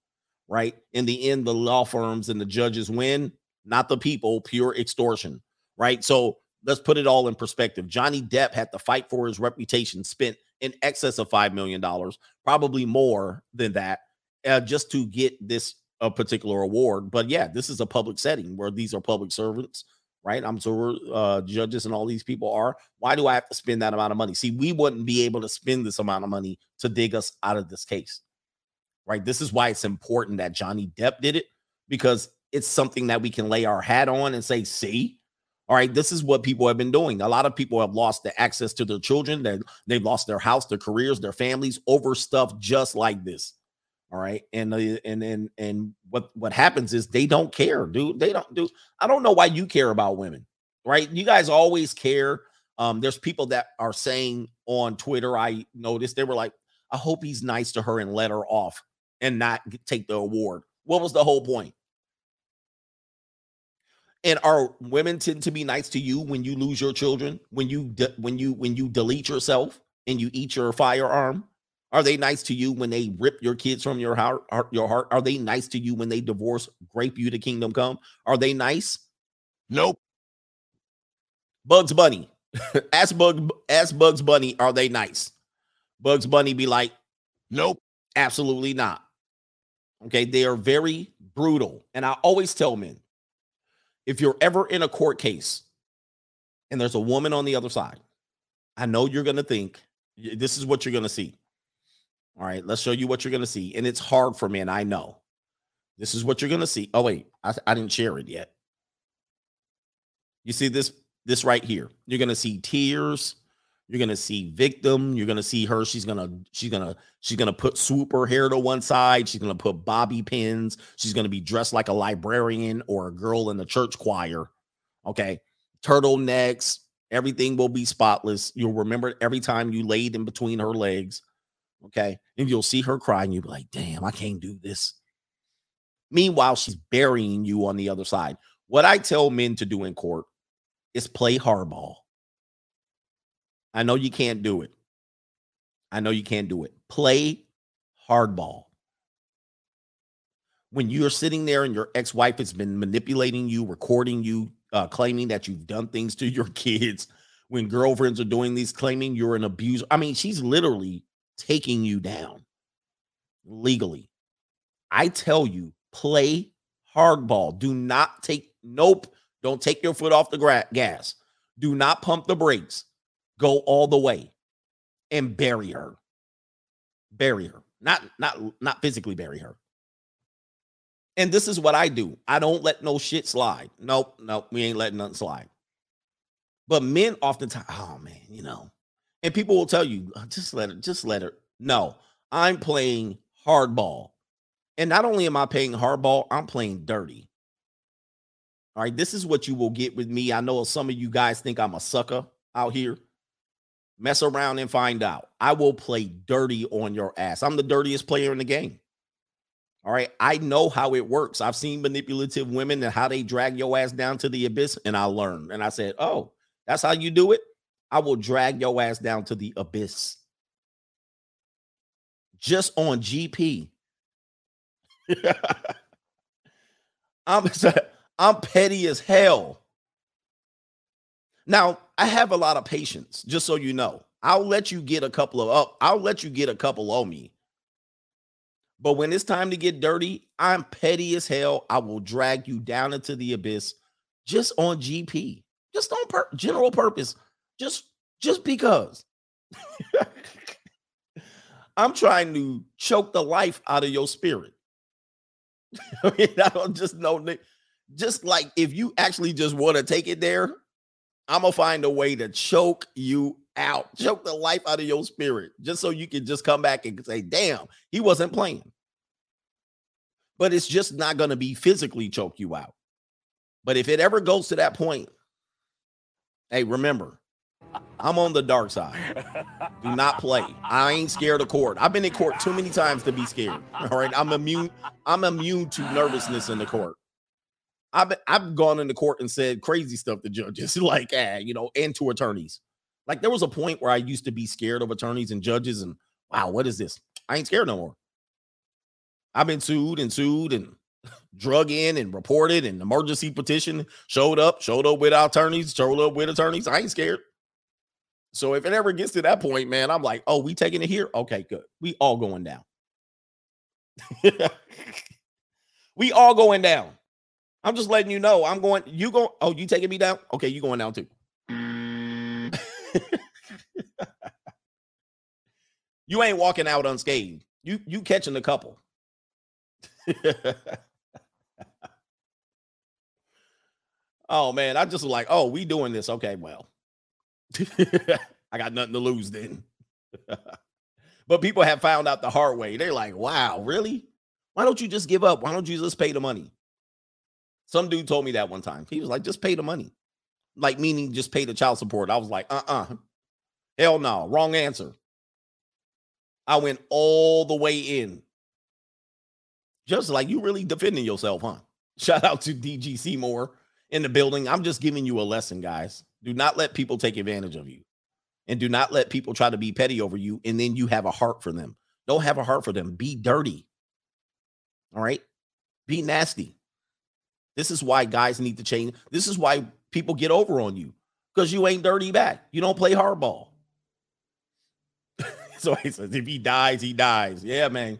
right? In the end, the law firms and the judges win, not the people, pure extortion, right? So let's put it all in perspective. Johnny Depp had to fight for his reputation, spent in excess of $5 million, probably more than that, uh, just to get this a particular award. But yeah, this is a public setting where these are public servants, right? I'm sure uh, judges and all these people are. Why do I have to spend that amount of money? See, we wouldn't be able to spend this amount of money to dig us out of this case, right? This is why it's important that Johnny Depp did it because it's something that we can lay our hat on and say, see, all right, this is what people have been doing. A lot of people have lost the access to their children. They they've lost their house, their careers, their families over stuff just like this. All right, and and and and what what happens is they don't care, dude. They don't do. I don't know why you care about women, right? You guys always care. Um, there's people that are saying on Twitter. I noticed they were like, "I hope he's nice to her and let her off and not take the award." What was the whole point? And are women tend to be nice to you when you lose your children, when you de- when you when you delete yourself and you eat your firearm? Are they nice to you when they rip your kids from your heart, your heart? Are they nice to you when they divorce, grape you to kingdom come? Are they nice? Nope. Bugs Bunny. ask Bug ask Bugs Bunny, are they nice? Bugs Bunny be like, nope, absolutely not. Okay, they are very brutal. And I always tell men, if you're ever in a court case and there's a woman on the other side, I know you're going to think this is what you're going to see. All right, let's show you what you're going to see. And it's hard for men, I know. This is what you're going to see. Oh, wait, I, I didn't share it yet. You see this this right here. You're going to see tears. You're to see victim. You're to see her. She's to she's to she's to put swoop her hair to one side. She's to put bobby pins. She's to be dressed like a librarian or a girl in the church choir. Okay. Turtlenecks. Everything will be spotless. You'll remember every time you laid in between her legs. Okay. And you'll see her cry and you'll be like, damn, I can't do this. Meanwhile, she's burying you on the other side. What I tell men to do in court is play hardball. I know you can't do it. I know you can't do it. Play hardball. When you're sitting there and your ex wife has been manipulating you, recording you, uh, claiming that you've done things to your kids, when girlfriends are doing these, claiming you're an abuser. I mean, she's literally taking you down legally. I tell you, play hardball. Do not take, nope, don't take your foot off the gra- gas. Do not pump the brakes. Go all the way and bury her. Bury her. Not not not physically bury her. And this is what I do. I don't let no shit slide. Nope, nope, we ain't letting nothing slide. But men oftentimes, oh man, you know, and people will tell you, "Oh, just let her, just let her. No, I'm playing hardball. And not only am I playing hardball, I'm playing dirty. All right, this is what you will get with me. I know some of you guys think I'm a sucker out here. Mess around and find out. I will play dirty on your ass. I'm the dirtiest player in the game. All right. I know how it works. I've seen manipulative women and how they drag your ass down to the abyss, and I learned. And I said, Oh, that's how you do it? I will drag your ass down to the abyss. Just on GP. I'm I'm petty as hell. Now, I have a lot of patience, just so you know. I'll let you get a couple of up. I'll let you get a couple on me. But when it's time to get dirty, I'm petty as hell. I will drag you down into the abyss just on GP, just on general purpose, just just because. I'm trying to choke the life out of your spirit. I mean, I don't just know, just like if you actually just want to take it there, I'm gonna find a way to choke you out, choke the life out of your spirit, just so you can just come back and say, damn, he wasn't playing. But it's just not gonna be physically choke you out. But if it ever goes to that point, hey, remember, I'm on the dark side. Do not play. I ain't scared of court. I've been in court too many times to be scared. All right. I'm immune. I'm immune to nervousness in the court. I've I've gone into court and said crazy stuff to judges, like ah, you know, and to attorneys. Like there was a point where I used to be scared of attorneys and judges, and wow, what is this? I ain't scared no more. I've been sued and sued and drug in and reported and emergency petition showed up, showed up with attorneys, showed up with attorneys. I ain't scared. So if it ever gets to that point, man, I'm like, oh, we taking it here? Okay, good. We all going down. we all going down. I'm just letting you know. I'm going. You go. Oh, you taking me down? Okay, you going down too. you ain't walking out unscathed. You you catching a couple. oh man, I just was like, oh, we doing this. Okay, well. I got nothing to lose then. but people have found out the hard way. They're like, wow, really? Why don't you just give up? Why don't you just pay the money? Some dude told me that one time. He was like, just pay the money. Like, meaning just pay the child support. I was like, uh uh Hell no. Wrong answer. I went all the way in. Just like you really defending yourself, huh? Shout out to DG Seymour in the building. I'm just giving you a lesson, guys. Do not let people take advantage of you. And do not let people try to be petty over you. And then you have a heart for them. Don't have a heart for them. Be dirty. All right. Be nasty. This is why guys need to change. This is why people get over on you because you ain't dirty back. You don't play hardball. so he says, if he dies, he dies. Yeah, man.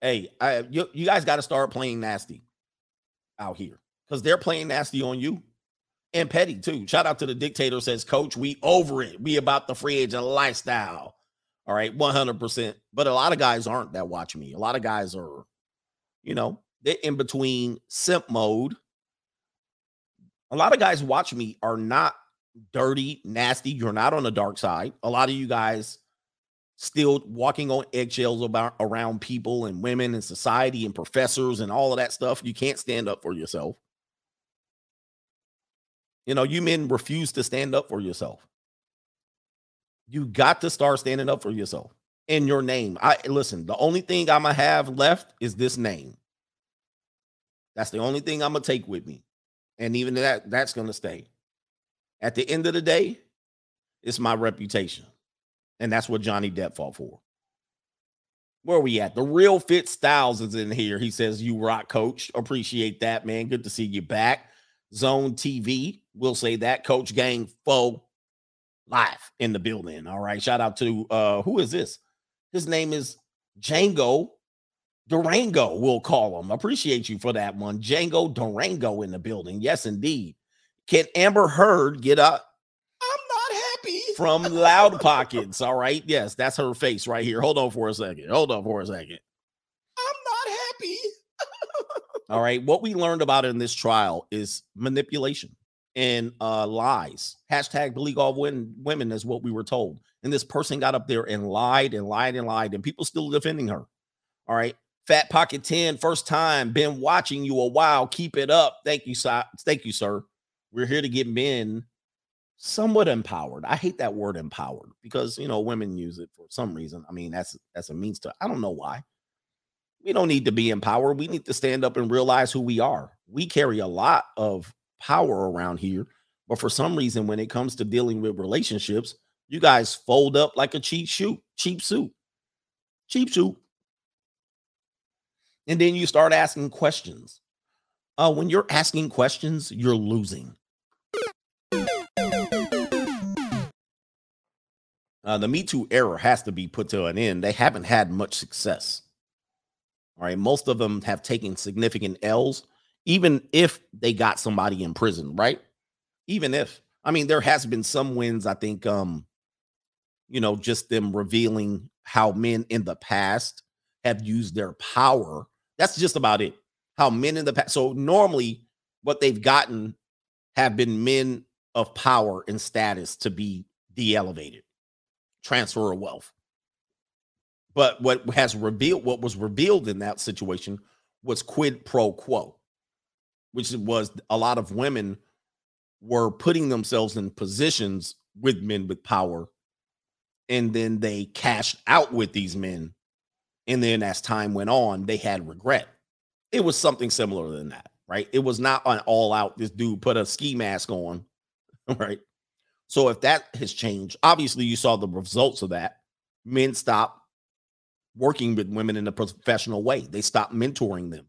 Hey, I, you, you guys got to start playing nasty out here because they're playing nasty on you and petty too. Shout out to the dictator says, Coach, we over it. We about the free agent lifestyle. All right, 100%. But a lot of guys aren't that watch me. A lot of guys are, you know, they're in between simp mode. A lot of guys watch me are not dirty, nasty. You're not on the dark side. A lot of you guys still walking on eggshells about around people and women and society and professors and all of that stuff. You can't stand up for yourself. You know, you men refuse to stand up for yourself. You got to start standing up for yourself in your name. I listen, the only thing I'm gonna have left is this name. That's the only thing I'm gonna take with me. And even that, that's gonna stay. At the end of the day, it's my reputation. And that's what Johnny Depp fought for. Where are we at? The real Fit Styles is in here. He says, You rock, coach. Appreciate that, man. Good to see you back. Zone TV. We'll say that. Coach Gang Foe live in the building. All right. Shout out to uh who is this? His name is Django Durango, we'll call him. Appreciate you for that one. Django Durango in the building. Yes, indeed. Can Amber Heard get up? I'm not happy. From Loud Pockets. All right. Yes, that's her face right here. Hold on for a second. Hold on for a second. I'm not happy. All right. What we learned about in this trial is manipulation and uh, lies. Hashtag believe all women, women is what we were told. And this person got up there and lied and lied and lied, and people still defending her. All right. Fat Pocket 10, first time. Been watching you a while. Keep it up. Thank you, sir. Thank you, sir. We're here to get men somewhat empowered. I hate that word empowered because you know women use it for some reason. I mean, that's that's a means to I don't know why. We don't need to be empowered. We need to stand up and realize who we are. We carry a lot of power around here, but for some reason, when it comes to dealing with relationships, you guys fold up like a cheap shoe, cheap suit, cheap suit. And then you start asking questions. Uh, when you're asking questions, you're losing. Uh, the Me Too era has to be put to an end. They haven't had much success. All right. Most of them have taken significant L's, even if they got somebody in prison, right? Even if, I mean, there has been some wins, I think, um, you know, just them revealing how men in the past have used their power. That's just about it. How men in the past. So normally what they've gotten have been men of power and status to be de-elevated transfer of wealth. But what has revealed, what was revealed in that situation was quid pro quo, which was a lot of women were putting themselves in positions with men with power. And then they cashed out with these men. And then as time went on, they had regret. It was something similar than that, right? It was not an all out, this dude put a ski mask on, right? So if that has changed, obviously you saw the results of that. Men stop working with women in a professional way. They stop mentoring them.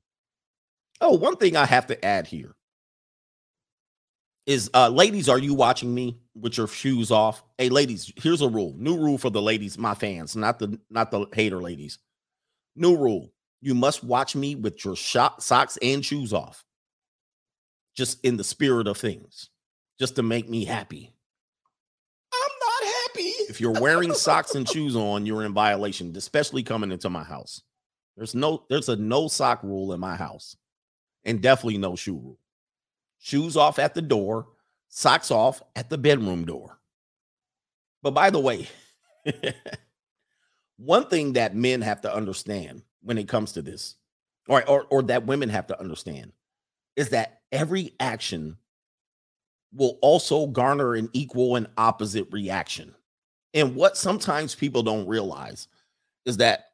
Oh, one thing I have to add here is uh ladies, are you watching me with your shoes off? Hey ladies, here's a rule. New rule for the ladies, my fans, not the not the hater ladies. New rule. You must watch me with your shot, socks and shoes off. Just in the spirit of things. Just to make me happy I'm not happy. If you're wearing socks and shoes on, you're in violation, especially coming into my house. There's no there's a no sock rule in my house. And definitely no shoe rule. Shoes off at the door, socks off at the bedroom door. But by the way, one thing that men have to understand when it comes to this, or, or, or that women have to understand, is that every action will also garner an equal and opposite reaction. And what sometimes people don't realize is that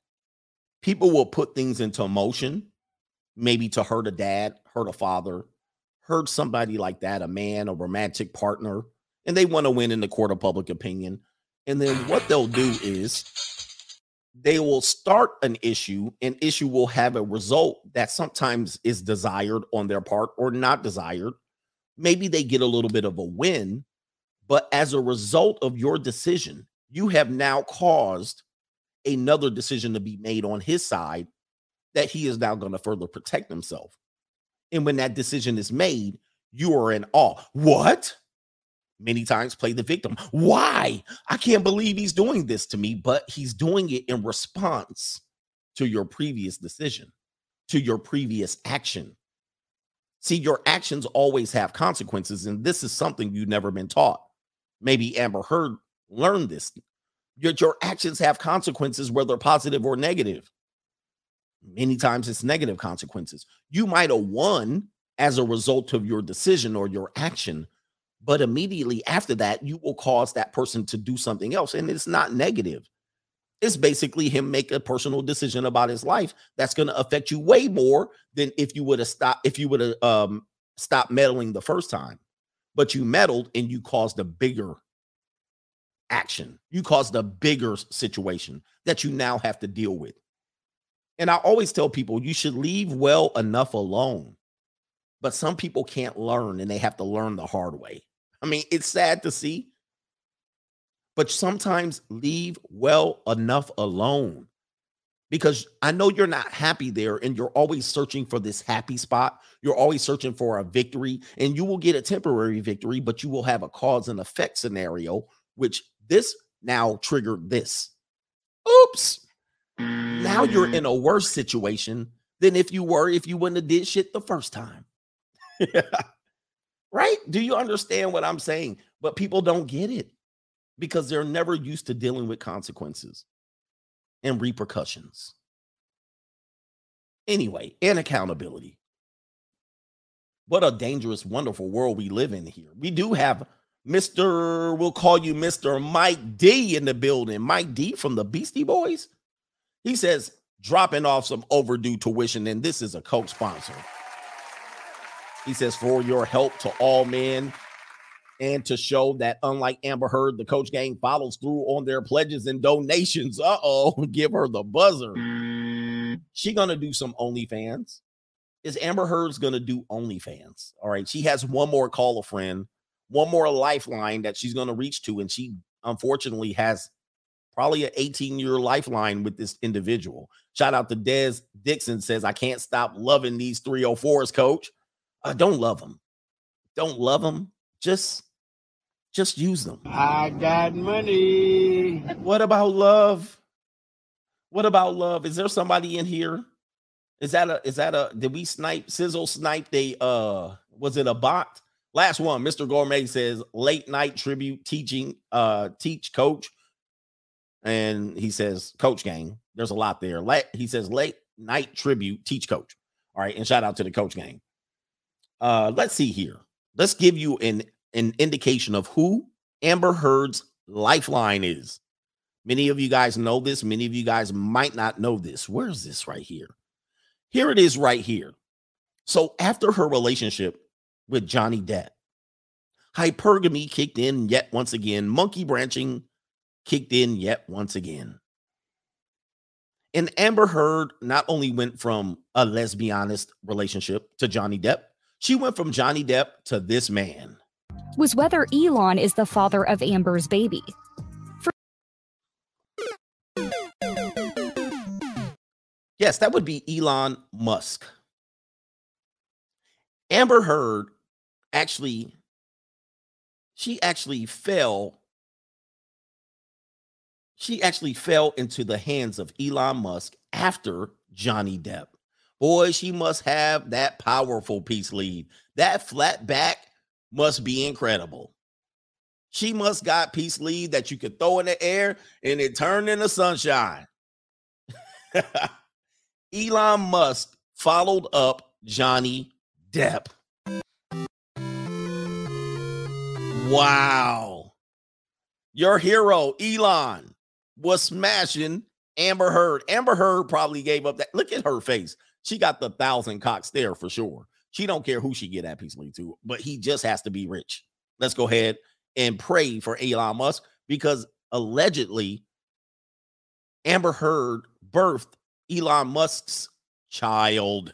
people will put things into motion, maybe to hurt a dad, hurt a father, hurt somebody like that, a man, a romantic partner, and they want to win in the court of public opinion. And then what they'll do is they will start an issue, an issue will have a result that sometimes is desired on their part or not desired. Maybe they get a little bit of a win, but as a result of your decision, you have now caused another decision to be made on his side that he is now going to further protect himself. And when that decision is made, you are in awe. What? Many times play the victim. Why? I can't believe he's doing this to me, but he's doing it in response to your previous decision, to your previous action. See, your actions always have consequences, and this is something you've never been taught. Maybe Amber Heard learned this. Your, your actions have consequences, whether positive or negative. Many times it's negative consequences. You might have won as a result of your decision or your action, but immediately after that, you will cause that person to do something else. And it's not negative. It's basically him make a personal decision about his life that's going to affect you way more than if you would have stopped, if you would have um, stopped meddling the first time but you meddled and you caused a bigger action. You caused a bigger situation that you now have to deal with. And I always tell people you should leave well enough alone. But some people can't learn and they have to learn the hard way. I mean, it's sad to see, but sometimes leave well enough alone because I know you're not happy there and you're always searching for this happy spot. You're always searching for a victory and you will get a temporary victory, but you will have a cause and effect scenario, which this now triggered this. Oops. Now you're in a worse situation than if you were if you wouldn't have did shit the first time. right? Do you understand what I'm saying? But people don't get it because they're never used to dealing with consequences and repercussions. Anyway, and accountability. What a dangerous, wonderful world we live in here. We do have Mr. We'll call you Mr. Mike D in the building. Mike D from the Beastie Boys. He says, dropping off some overdue tuition, and this is a Coke sponsor. He says, for your help to all men and to show that unlike Amber Heard, the coach gang follows through on their pledges and donations. Uh oh, give her the buzzer. she gonna do some OnlyFans. Is Amber Heard's gonna do OnlyFans? All right. She has one more call a friend, one more lifeline that she's gonna reach to, and she unfortunately has probably an 18 year lifeline with this individual. Shout out to Des Dixon says, I can't stop loving these 304s, coach. Uh, don't love them. Don't love them. Just just use them. I got money. What about love? What about love? Is there somebody in here? Is that a is that a did we snipe sizzle snipe a uh was it a bot? Last one, Mr. Gourmet says late night tribute teaching uh teach coach. And he says coach gang. There's a lot there. Late, he says late night tribute teach coach. All right, and shout out to the coach gang. Uh let's see here. Let's give you an an indication of who Amber Heard's lifeline is. Many of you guys know this. Many of you guys might not know this. Where is this right here? Here it is right here. So after her relationship with Johnny Depp, hypergamy kicked in yet once again. Monkey branching kicked in yet once again. And Amber Heard not only went from a lesbianist relationship to Johnny Depp, she went from Johnny Depp to this man. Was whether Elon is the father of Amber's baby. Yes, that would be Elon Musk. Amber Heard actually, she actually fell. She actually fell into the hands of Elon Musk after Johnny Depp. Boy, she must have that powerful peace lead. That flat back must be incredible. She must got peace lead that you could throw in the air and it turned into sunshine. Elon Musk followed up Johnny Depp. Wow. Your hero, Elon, was smashing Amber Heard. Amber Heard probably gave up that. Look at her face. She got the thousand cocks there for sure. She don't care who she get that piece lead to, but he just has to be rich. Let's go ahead and pray for Elon Musk because allegedly Amber Heard birthed Elon Musk's child.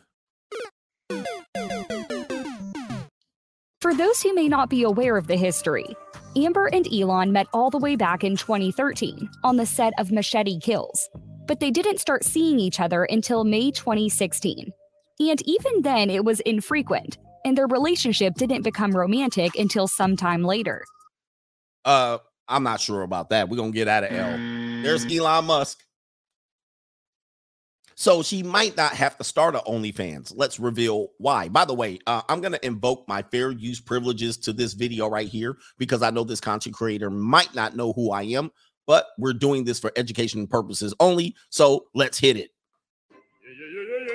For those who may not be aware of the history, Amber and Elon met all the way back in 2013 on the set of Machete Kills, but they didn't start seeing each other until May 2016. And even then, it was infrequent, and their relationship didn't become romantic until sometime later. Uh, I'm not sure about that. We're gonna get out of L. There's Elon Musk. So she might not have to start a OnlyFans. Let's reveal why. By the way, uh, I'm going to invoke my fair use privileges to this video right here because I know this content creator might not know who I am, but we're doing this for education purposes only. So let's hit it.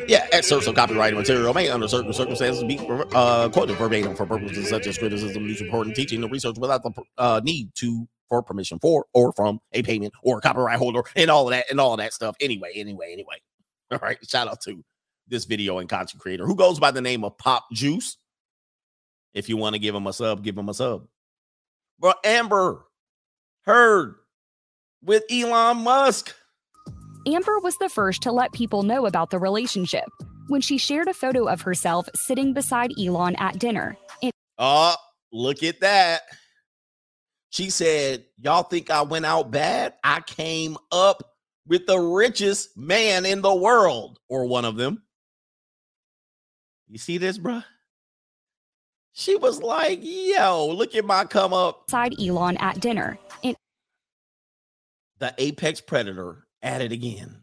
Yeah, excerpts of copyrighted material may, under certain circumstances, be uh, quoted verbatim for purposes such as criticism, news reporting, teaching, and research without the uh, need to for permission for or from a payment or a copyright holder and all of that and all of that stuff. Anyway, anyway, anyway. All right. Shout out to this video and content creator who goes by the name of Pop Juice. If you want to give him a sub, give him a sub. But Amber Heard with Elon Musk. Amber was the first to let people know about the relationship when she shared a photo of herself sitting beside Elon at dinner. And Oh, look at that. She said, Y'all think I went out bad? I came up with the richest man in the world, or one of them. You see this, bruh? She was like, Yo, look at my come up. beside Elon at dinner. The apex predator at it again.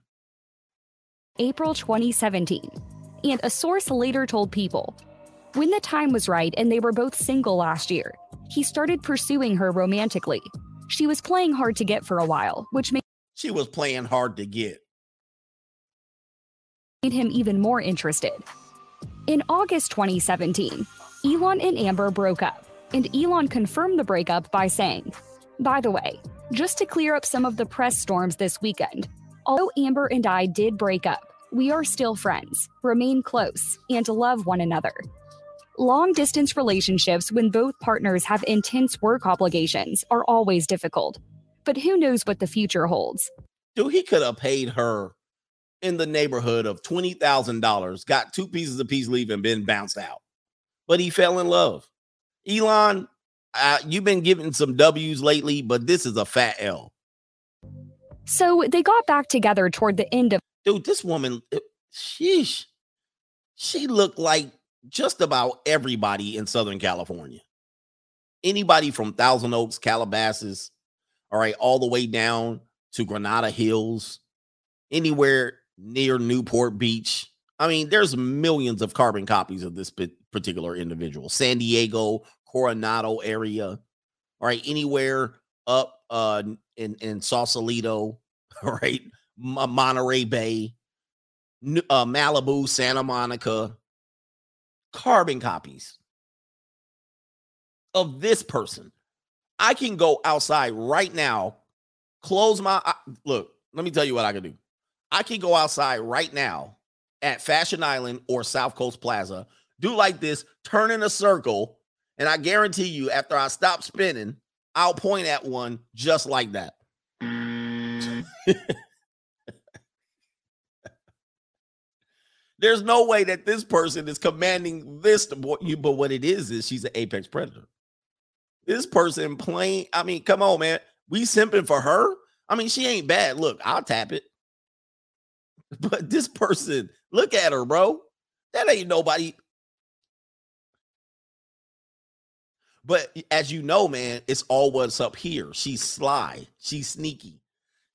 April 2017. And a source later told people when the time was right and they were both single last year, he started pursuing her romantically. She was playing hard to get for a while, which made She was playing hard to get. Made him even more interested. In August 2017, Elon and Amber broke up, and Elon confirmed the breakup by saying, By the way, just to clear up some of the press storms this weekend, although Amber and I did break up, we are still friends, remain close, and love one another. Long distance relationships, when both partners have intense work obligations, are always difficult. But who knows what the future holds? Dude, he could have paid her in the neighborhood of $20,000, got two pieces of peace leave and been bounced out. But he fell in love. Elon, uh, you've been giving some W's lately, but this is a fat L. So they got back together toward the end of. Dude, this woman, uh, sheesh, she looked like just about everybody in Southern California. Anybody from Thousand Oaks, Calabasas, all right, all the way down to Granada Hills, anywhere near Newport Beach. I mean, there's millions of carbon copies of this particular individual. San Diego, Coronado area, all right, anywhere up uh in in Sausalito, all right, Monterey Bay, uh, Malibu, Santa Monica, carbon copies of this person. I can go outside right now, close my look. Let me tell you what I can do. I can go outside right now at Fashion Island or South Coast Plaza, do like this, turn in a circle, and I guarantee you, after I stop spinning, I'll point at one just like that. Mm. There's no way that this person is commanding this to you, but what it is is she's an apex predator. This person playing, I mean, come on, man. We simping for her. I mean, she ain't bad. Look, I'll tap it. But this person, look at her, bro. That ain't nobody. But as you know, man, it's all what's up here. She's sly. She's sneaky.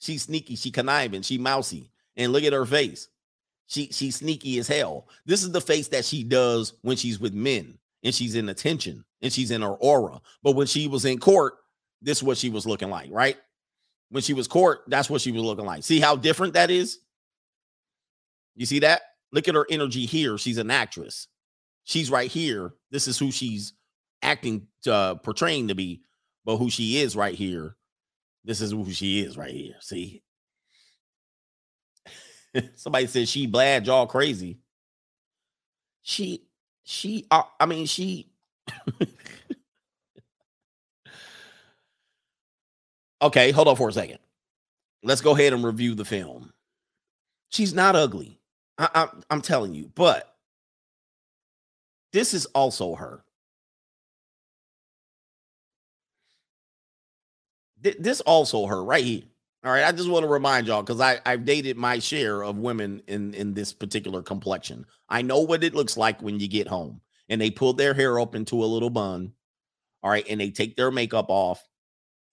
She's sneaky. She conniving. She mousy. And look at her face. She she's sneaky as hell. This is the face that she does when she's with men and she's in attention and she's in her aura. But when she was in court, this is what she was looking like, right? When she was court, that's what she was looking like. See how different that is? You see that? Look at her energy here. She's an actress. She's right here. This is who she's acting uh, portraying to be, but who she is right here. This is who she is right here. See, somebody said she bad, y'all crazy. She, she, uh, I mean, she. okay, hold on for a second. Let's go ahead and review the film. She's not ugly. I, I, I'm telling you, but this is also her. This also her right here. All right, I just want to remind y'all because I I've dated my share of women in in this particular complexion. I know what it looks like when you get home and they pull their hair up into a little bun. All right, and they take their makeup off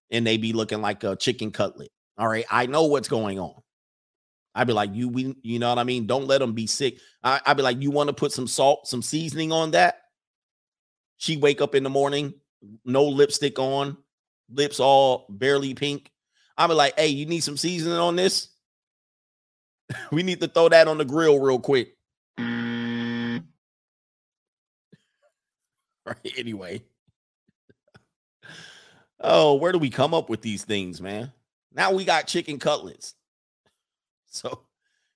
and they be looking like a chicken cutlet. All right, I know what's going on. I'd be like, you we you know what I mean? Don't let them be sick. I, I'd be like, you want to put some salt, some seasoning on that? She wake up in the morning, no lipstick on, lips all barely pink. I'm like, hey, you need some seasoning on this? we need to throw that on the grill real quick. right, anyway. Oh, where do we come up with these things, man? Now we got chicken cutlets. So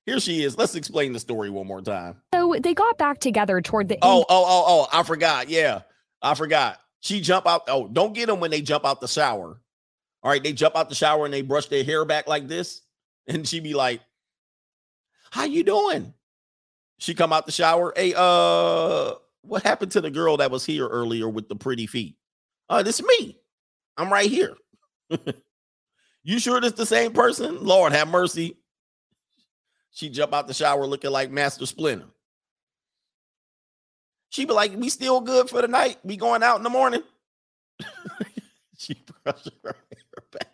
here she is. Let's explain the story one more time. So they got back together toward the Oh, oh, oh, oh, I forgot. Yeah. I forgot. She jump out. Oh, don't get them when they jump out the shower. All right, they jump out the shower and they brush their hair back like this, and she be like, "How you doing?" She come out the shower. Hey, uh, what happened to the girl that was here earlier with the pretty feet? Uh, this is me. I'm right here. you sure this the same person? Lord have mercy. She jump out the shower looking like Master Splinter. She be like, "We still good for the night? We going out in the morning?" she brushed her hair back.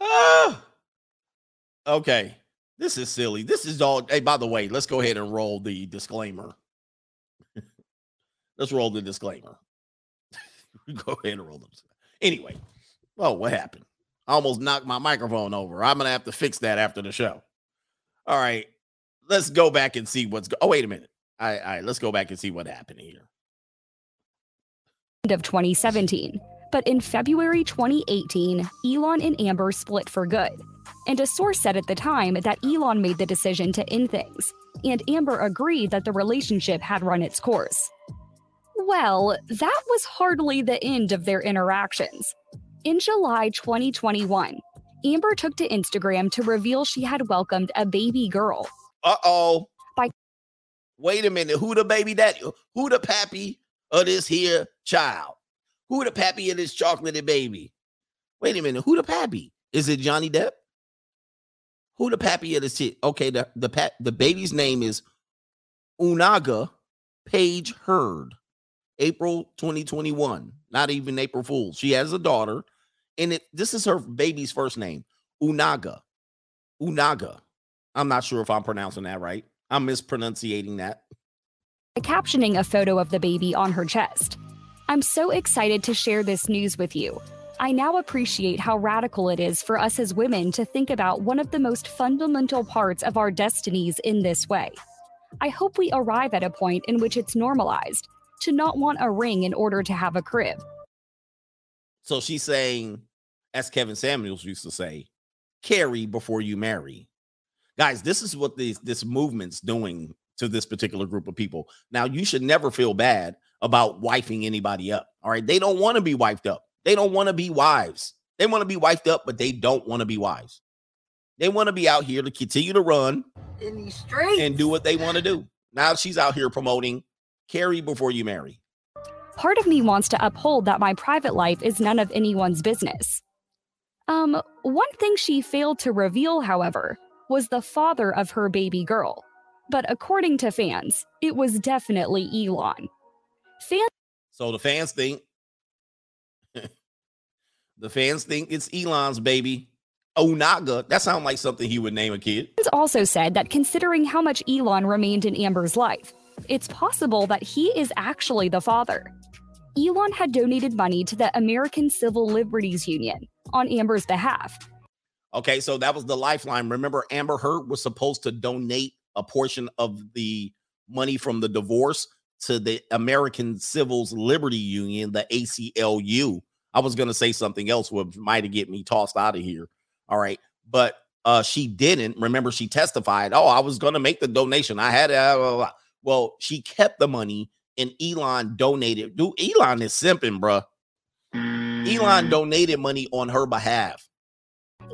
ah. Okay, this is silly. This is all. Hey, by the way, let's go ahead and roll the disclaimer. let's roll the disclaimer. go ahead and roll them. Anyway, oh, what happened? I almost knocked my microphone over. I'm gonna have to fix that after the show. All right let's go back and see what's. Go- oh, wait a minute. All right, all right, let's go back and see what happened here. End of 2017, but in February 2018, Elon and Amber split for good. And a source said at the time that Elon made the decision to end things, and Amber agreed that the relationship had run its course. Well, that was hardly the end of their interactions. In July 2021, Amber took to Instagram to reveal she had welcomed a baby girl. Uh oh. Wait a minute. Who the baby daddy? Who the pappy of this here child? Who the pappy of this chocolatey baby? Wait a minute. Who the pappy? Is it Johnny Depp? Who the pappy of this shit? Okay, the the pa- the baby's name is Unaga Paige Heard. April 2021. Not even April Fool's. She has a daughter, and it this is her baby's first name, Unaga. Unaga. I'm not sure if I'm pronouncing that right. I'm mispronunciating that. captioning a photo of the baby on her chest. I'm so excited to share this news with you. I now appreciate how radical it is for us as women to think about one of the most fundamental parts of our destinies in this way. I hope we arrive at a point in which it's normalized to not want a ring in order to have a crib. So she's saying, as Kevin Samuels used to say, carry before you marry. Guys, this is what this this movement's doing to this particular group of people. Now, you should never feel bad about wifing anybody up. All right. They don't want to be wifed up. They don't want to be wives. They want to be wifed up, but they don't want to be wives. They want to be out here to continue to run In these streets. and do what they want to do. Now she's out here promoting carry before you marry. Part of me wants to uphold that my private life is none of anyone's business. Um, one thing she failed to reveal, however, was the father of her baby girl. But according to fans, it was definitely Elon. Fans So the fans think the fans think it's Elon's baby. Onaga. That sounds like something he would name a kid. It's also said that considering how much Elon remained in Amber's life, it's possible that he is actually the father. Elon had donated money to the American Civil Liberties Union on Amber's behalf, Okay, so that was the lifeline. Remember, Amber Heard was supposed to donate a portion of the money from the divorce to the American Civils Liberty Union, the ACLU. I was going to say something else, which might have get me tossed out of here. All right, but uh, she didn't. Remember, she testified. Oh, I was going to make the donation. I had uh, blah, blah, blah." well, she kept the money, and Elon donated. Dude, Elon is simping, bruh. Elon donated money on her behalf.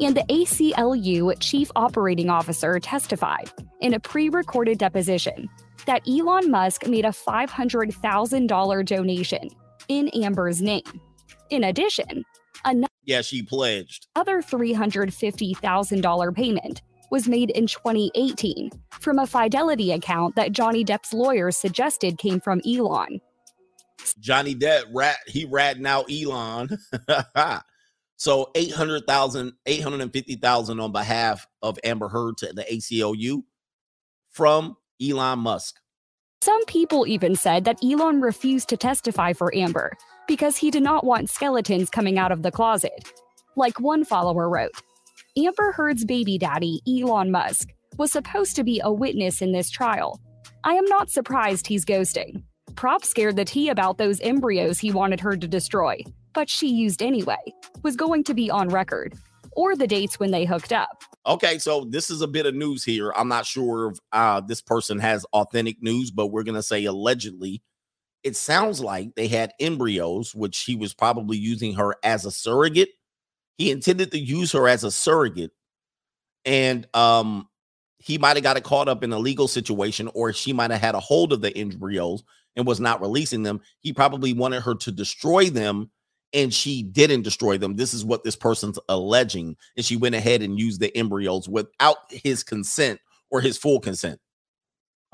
And the ACLU chief operating officer testified in a pre recorded deposition that Elon Musk made a $500,000 donation in Amber's name. In addition, another Yeah, she pledged. $350,000 payment was made in 2018 from a Fidelity account that Johnny Depp's lawyers suggested came from Elon. Johnny Depp rat he ratting out Elon. so 800,000 850,000 on behalf of Amber Heard to the ACLU from Elon Musk. Some people even said that Elon refused to testify for Amber because he did not want skeletons coming out of the closet. Like one follower wrote Amber Heard's baby daddy, Elon Musk, was supposed to be a witness in this trial. I am not surprised he's ghosting. Prop scared the tea about those embryos he wanted her to destroy, but she used anyway, was going to be on record, or the dates when they hooked up. Okay, so this is a bit of news here. I'm not sure if uh, this person has authentic news, but we're going to say allegedly. It sounds like they had embryos, which he was probably using her as a surrogate. He intended to use her as a surrogate, and um, he might have got it caught up in a legal situation, or she might have had a hold of the embryos and was not releasing them. He probably wanted her to destroy them and she didn't destroy them. This is what this person's alleging. And she went ahead and used the embryos without his consent or his full consent.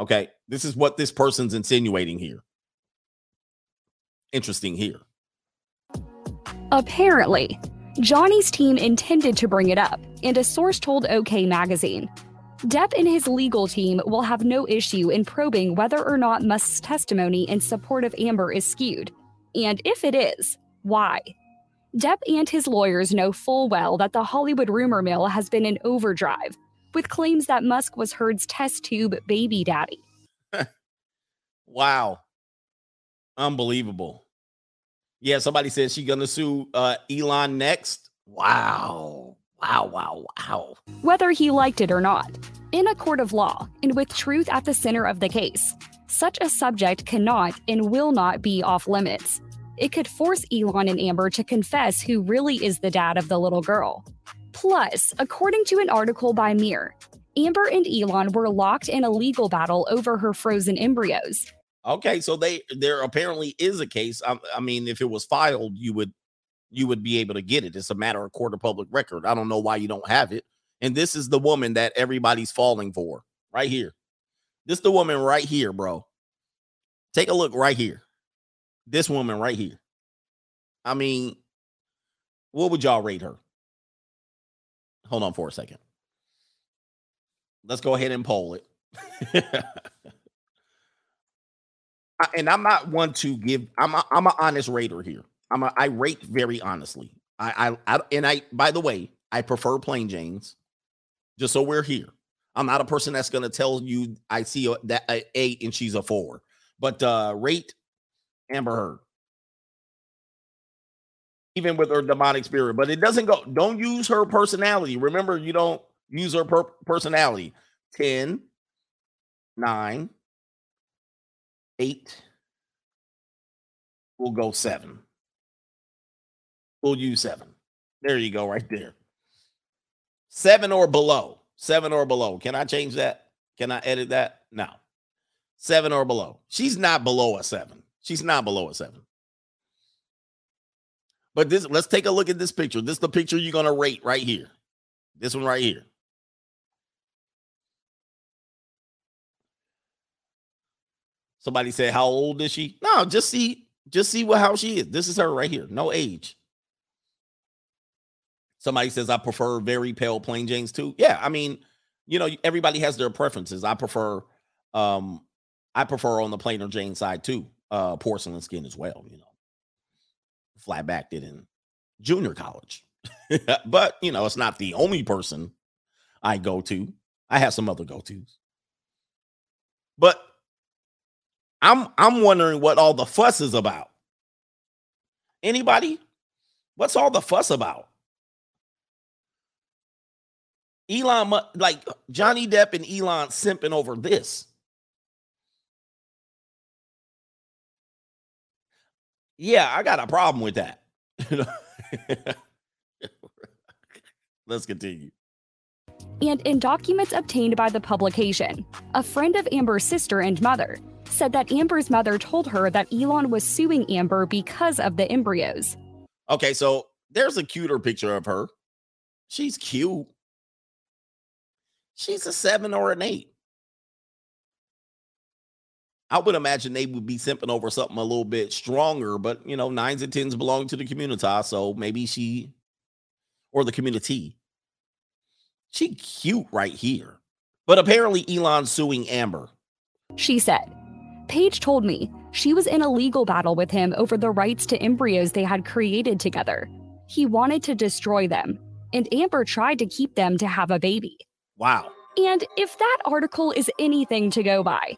Okay. This is what this person's insinuating here. Interesting here. Apparently, Johnny's team intended to bring it up, and a source told OK Magazine. Depp and his legal team will have no issue in probing whether or not Musk's testimony in support of Amber is skewed. And if it is, why? Depp and his lawyers know full well that the Hollywood rumor mill has been in overdrive, with claims that Musk was Heard's test tube baby daddy. Wow. Unbelievable. Yeah, somebody said she's gonna sue uh Elon next. Wow. Wow, wow, wow. whether he liked it or not. In a court of law, and with truth at the center of the case, such a subject cannot and will not be off limits. It could force Elon and Amber to confess who really is the dad of the little girl. Plus, according to an article by Mir, Amber and Elon were locked in a legal battle over her frozen embryos. Okay, so they there apparently is a case. I, I mean, if it was filed, you would you would be able to get it. It's a matter of court of public record. I don't know why you don't have it. And this is the woman that everybody's falling for right here. This the woman right here, bro. Take a look right here. This woman right here. I mean, what would y'all rate her? Hold on for a second. Let's go ahead and poll it. I- and I'm not one to give. I'm a, I'm an honest rater here. I'm a, I rate very honestly. I, I I and I by the way, I prefer plain Janes. Just so we're here. I'm not a person that's gonna tell you I see a, that a eight and she's a four. But uh rate Amber Heard. Even with her demonic spirit, but it doesn't go. Don't use her personality. Remember, you don't use her per- personality. 10, 9, 8. We'll go 7. We'll use 7. There you go, right there. 7 or below. 7 or below. Can I change that? Can I edit that? No. 7 or below. She's not below a 7. She's not below a 7. But this let's take a look at this picture. This is the picture you're to rate right here. This one right here. Somebody said, "How old is she?" No, just see, just see what how she is. This is her right here. No age. Somebody says, "I prefer very pale plain Janes too." Yeah, I mean, you know, everybody has their preferences. I prefer, um, I prefer on the plainer Jane side too. Uh, porcelain skin as well. You know, flat backed it in junior college, but you know, it's not the only person I go to. I have some other go tos, but I'm I'm wondering what all the fuss is about. Anybody? What's all the fuss about? Elon, like Johnny Depp and Elon simping over this. Yeah, I got a problem with that. Let's continue. And in documents obtained by the publication, a friend of Amber's sister and mother said that Amber's mother told her that Elon was suing Amber because of the embryos. Okay, so there's a cuter picture of her. She's cute. She's a seven or an eight. I would imagine they would be simping over something a little bit stronger, but you know, nines and tens belong to the community, so maybe she or the community. She cute right here. But apparently Elon's suing Amber. She said, Paige told me she was in a legal battle with him over the rights to embryos they had created together. He wanted to destroy them, and Amber tried to keep them to have a baby. Wow. And if that article is anything to go by,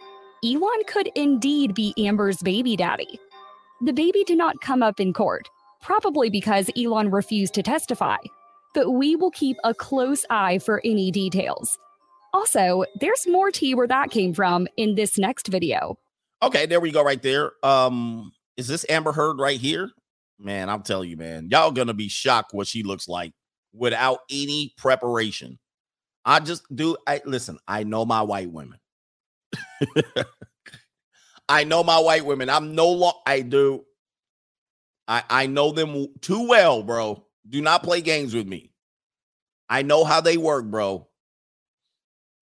Elon could indeed be Amber's baby daddy. The baby did not come up in court, probably because Elon refused to testify, but we will keep a close eye for any details. Also, there's more tea where that came from in this next video. Okay, there we go right there. Um, is this Amber Heard right here? Man, I'm telling you, man, y'all gonna be shocked what she looks like without any preparation. I just do I listen, I know my white women. I know my white women. I'm no long I do. I I know them too well, bro. Do not play games with me. I know how they work, bro.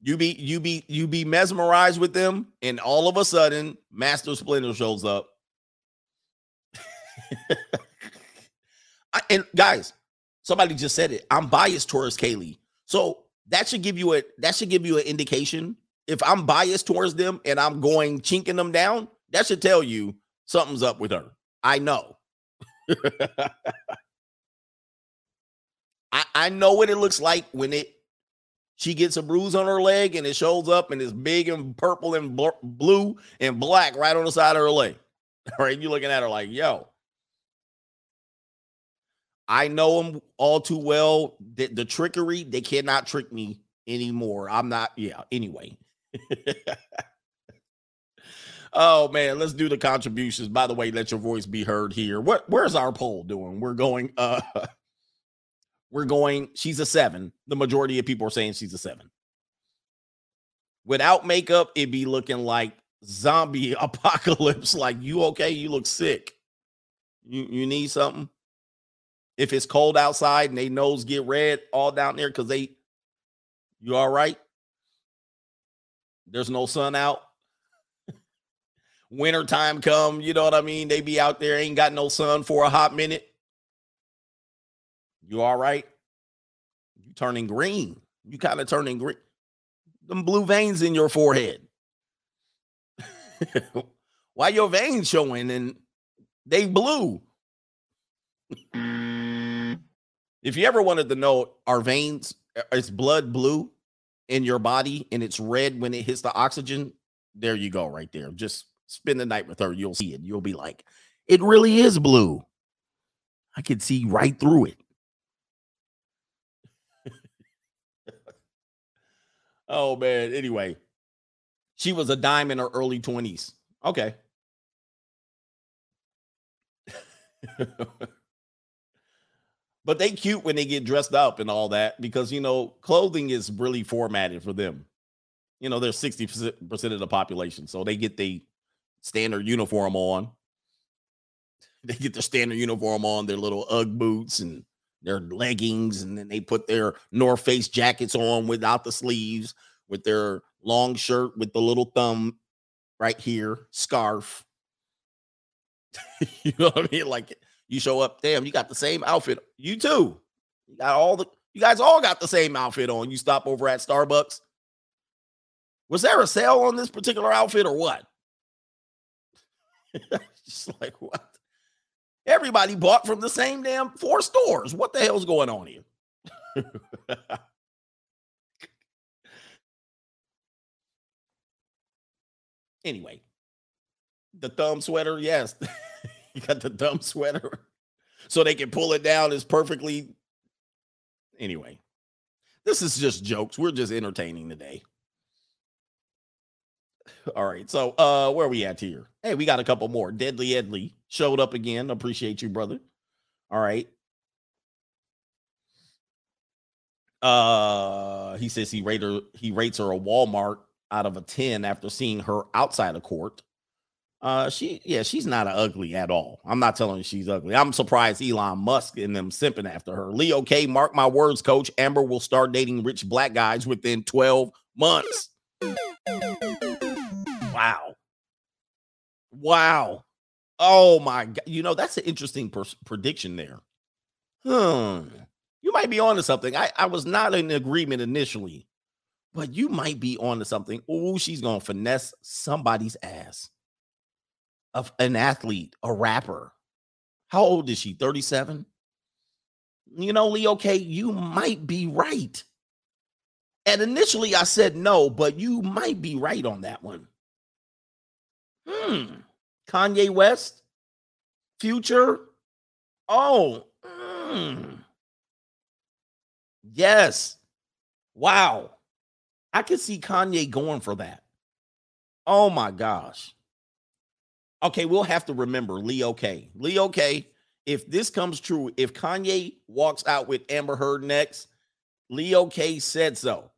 You be you be you be mesmerized with them, and all of a sudden, Master Splinter shows up. I, and guys, somebody just said it. I'm biased towards Kaylee, so that should give you a that should give you an indication. If I'm biased towards them and I'm going chinking them down, that should tell you something's up with her. I know. I, I know what it looks like when it she gets a bruise on her leg and it shows up and it's big and purple and bl- blue and black right on the side of her leg. All right, you looking at her like, yo. I know them all too well. The, the trickery, they cannot trick me anymore. I'm not, yeah, anyway. oh man, let's do the contributions. By the way, let your voice be heard here. What where's our poll doing? We're going uh we're going, she's a seven. The majority of people are saying she's a seven. Without makeup, it'd be looking like zombie apocalypse. Like, you okay? You look sick. You you need something? If it's cold outside and they nose get red all down there because they you all right? There's no sun out. Winter time come, you know what I mean? They be out there, ain't got no sun for a hot minute. You all right? You turning green. You kind of turning green. Them blue veins in your forehead. Why your veins showing and they blue? Mm. if you ever wanted to know, our veins, is blood blue in your body and it's red when it hits the oxygen? There you go, right there. Just spend the night with her. You'll see it. You'll be like, it really is blue. I can see right through it. oh man. Anyway, she was a dime in her early 20s. Okay. but they cute when they get dressed up and all that because you know clothing is really formatted for them. You know, they're 60% of the population. So they get the standard uniform on. They get their standard uniform on, their little Ugg boots and their leggings, and then they put their North Face jackets on without the sleeves, with their long shirt with the little thumb right here, scarf. you know what I mean? Like you show up, damn, you got the same outfit. You too. You got all the you guys all got the same outfit on. You stop over at Starbucks. Was there a sale on this particular outfit or what? Just like what? Everybody bought from the same damn four stores. What the hell's going on here? anyway, the thumb sweater, yes. you got the dumb sweater so they can pull it down is perfectly anyway. This is just jokes. We're just entertaining today. All right. So uh where are we at here? Hey, we got a couple more. Deadly Edley showed up again. Appreciate you, brother. All right. Uh he says he rate her, he rates her a Walmart out of a 10 after seeing her outside of court. Uh she yeah, she's not ugly at all. I'm not telling you she's ugly. I'm surprised Elon Musk and them simping after her. Leo K, mark my words, coach. Amber will start dating rich black guys within 12 months. Wow. Wow. Oh my god. You know, that's an interesting pers- prediction there. Hmm. You might be onto something. I, I was not in agreement initially, but you might be onto something. Oh, she's gonna finesse somebody's ass. Of an athlete, a rapper. How old is she? 37? You know, Leo K, you might be right. And initially I said no, but you might be right on that one. Hmm. Kanye West, Future. Oh, mm. yes. Wow. I could see Kanye going for that. Oh my gosh. Okay, we'll have to remember Leo K. Leo K. If this comes true, if Kanye walks out with Amber Heard next, Leo K said so.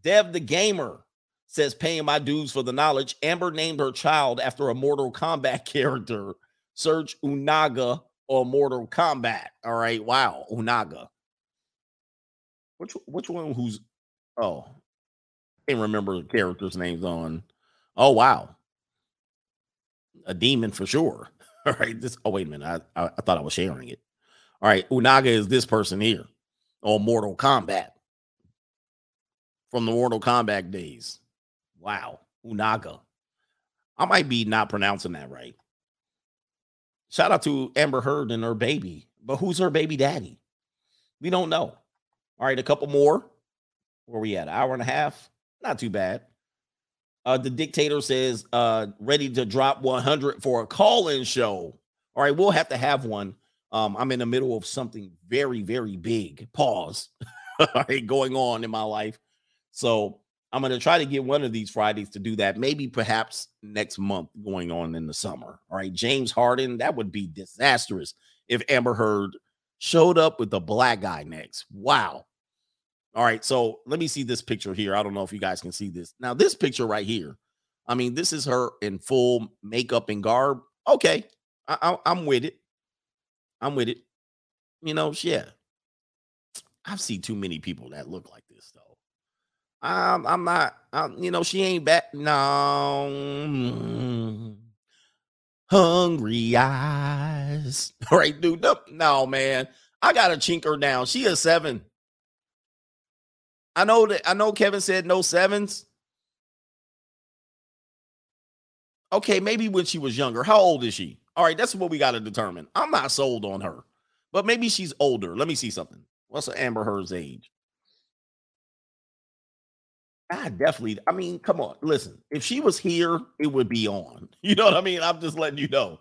Dev the Gamer says paying my dues for the knowledge. Amber named her child after a Mortal Kombat character. Search Unaga or Mortal Kombat. All right. Wow. Unaga. Which which one who's oh can't remember the character's names on. Oh wow. A demon for sure. All right. This oh wait a minute. I, I, I thought I was sharing it. All right. Unaga is this person here on Mortal Kombat from the Mortal Kombat days. Wow. Unaga. I might be not pronouncing that right. Shout out to Amber Heard and her baby. But who's her baby daddy? We don't know. All right, a couple more. Where we at? An Hour and a half. Not too bad. Uh, the dictator says, uh, ready to drop 100 for a call-in show. All right, we'll have to have one. Um, I'm in the middle of something very, very big. Pause. All right, going on in my life. So I'm going to try to get one of these Fridays to do that. Maybe perhaps next month going on in the summer. All right. James Harden, that would be disastrous if Amber Heard Showed up with the black guy next. Wow. All right, so let me see this picture here. I don't know if you guys can see this. Now, this picture right here, I mean, this is her in full makeup and garb. Okay, I, I, I'm with it. I'm with it. You know, yeah. I've seen too many people that look like this, though. I'm, I'm not. I'm, you know, she ain't back. No, hungry eyes. All right, dude. No, no, man. I gotta chink her down. She a seven. I know that I know Kevin said no sevens. Okay, maybe when she was younger. How old is she? All right, that's what we got to determine. I'm not sold on her, but maybe she's older. Let me see something. What's Amber Heard's age? I definitely. I mean, come on. Listen, if she was here, it would be on. You know what I mean? I'm just letting you know.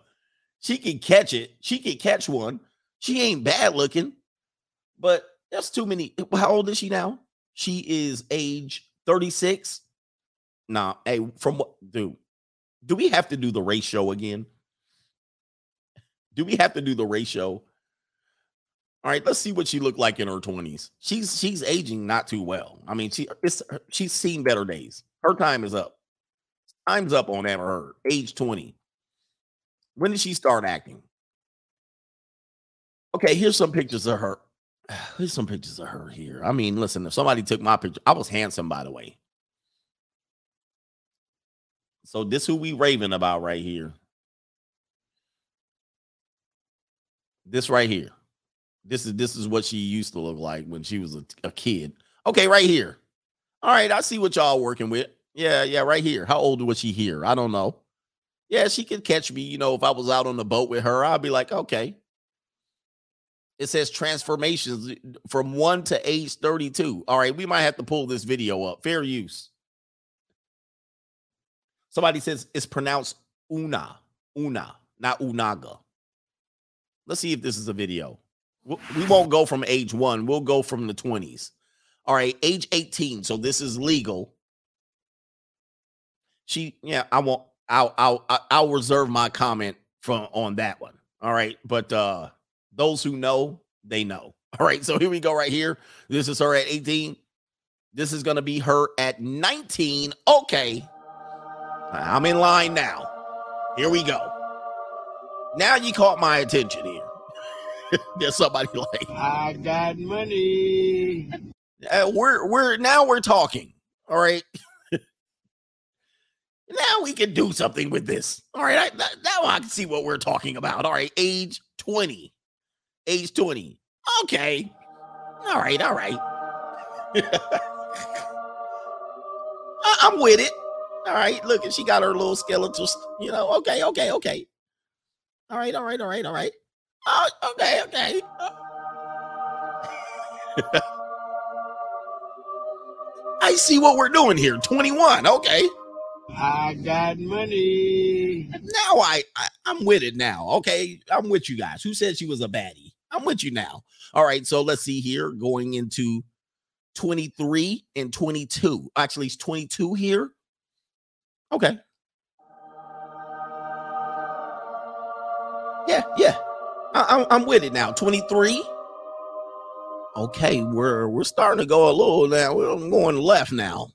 She can catch it. She can catch one. She ain't bad looking, but that's too many. How old is she now? She is age 36. Nah, hey, from what, dude? Do we have to do the ratio again? Do we have to do the ratio? All right, let's see what she looked like in her 20s. She's she's aging not too well. I mean, she it's she's seen better days. Her time is up. Time's up on Amber Heard, age 20. When did she start acting? Okay, here's some pictures of her. Here's some pictures of her here. I mean, listen, if somebody took my picture, I was handsome, by the way. So this who we raving about right here. This right here. This is this is what she used to look like when she was a, a kid. Okay, right here. All right, I see what y'all working with. Yeah, yeah, right here. How old was she here? I don't know. Yeah, she could catch me. You know, if I was out on the boat with her, I'd be like, okay. It says transformations from one to age 32. All right, we might have to pull this video up. Fair use. Somebody says it's pronounced una, una, not unaga. Let's see if this is a video. We won't go from age one. We'll go from the 20s. All right, age 18. So this is legal. She, yeah, I won't. I'll, I'll, I'll reserve my comment from on that one. All right, but uh those who know, they know. All right, so here we go. Right here, this is her at 18. This is gonna be her at 19. Okay, I'm in line now. Here we go. Now you caught my attention here. There's somebody like I got money. Uh, we're we're now we're talking. All right. now we can do something with this. All right. I, now I can see what we're talking about. All right. Age 20. Age 20. Okay. All right. All right. I, I'm with it. All right. Look, and she got her little skeletal, you know. Okay. Okay. Okay. All right. All right. All right. All right. Oh, okay, okay. I see what we're doing here. 21. Okay. I got money. Now I, I I'm with it now. Okay. I'm with you guys. Who said she was a baddie? I'm with you now. All right. So let's see here. Going into 23 and 22. Actually, it's 22 here. Okay. Yeah, yeah. I, am with it now. 23. Okay, we're we're starting to go a little now. We're going left now.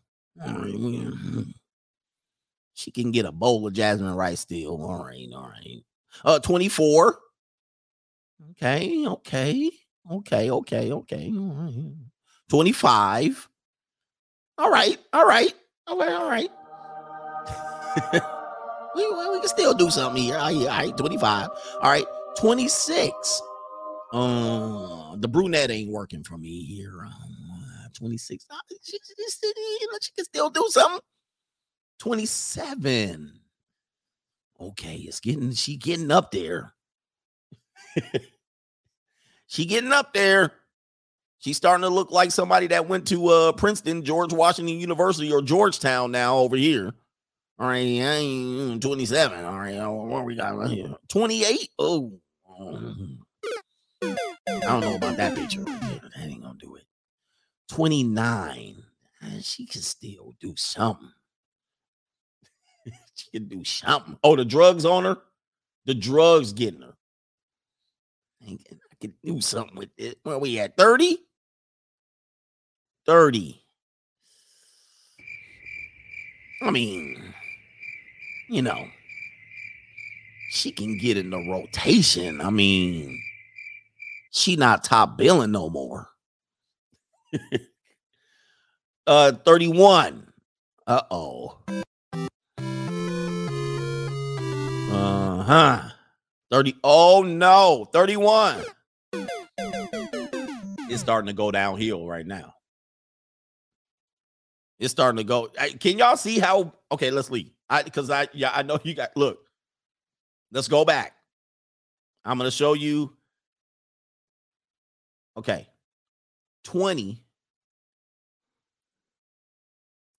She can get a bowl of jasmine rice still. All right, all right. Uh, 24. Okay, okay, okay, okay, okay. 25. All right, all right, all right, all right. we, we can still do something here. All right, all right, 25. All right. 26. Uh, the brunette ain't working for me here. Uh, 26. Uh, she, she, she can still do something. 27. Okay, it's getting she getting up there. she getting up there. She's starting to look like somebody that went to uh Princeton, George Washington University, or Georgetown now over here. All right, I ain't 27. All right, uh, what we got right here? 28. Oh, mm-hmm. I don't know about that picture. That ain't gonna do it. 29. Ah, she can still do something. she can do something. Oh, the drugs on her? The drugs getting her. I can do something with it. Where we at? 30? 30. I mean, you know, she can get in the rotation. I mean, she not top billing no more. uh 31. Uh-oh. Uh-huh. 30. Oh no, 31. It's starting to go downhill right now. It's starting to go. Can y'all see how? Okay, let's leave. I because I yeah I know you got. Look, let's go back. I'm gonna show you. Okay, twenty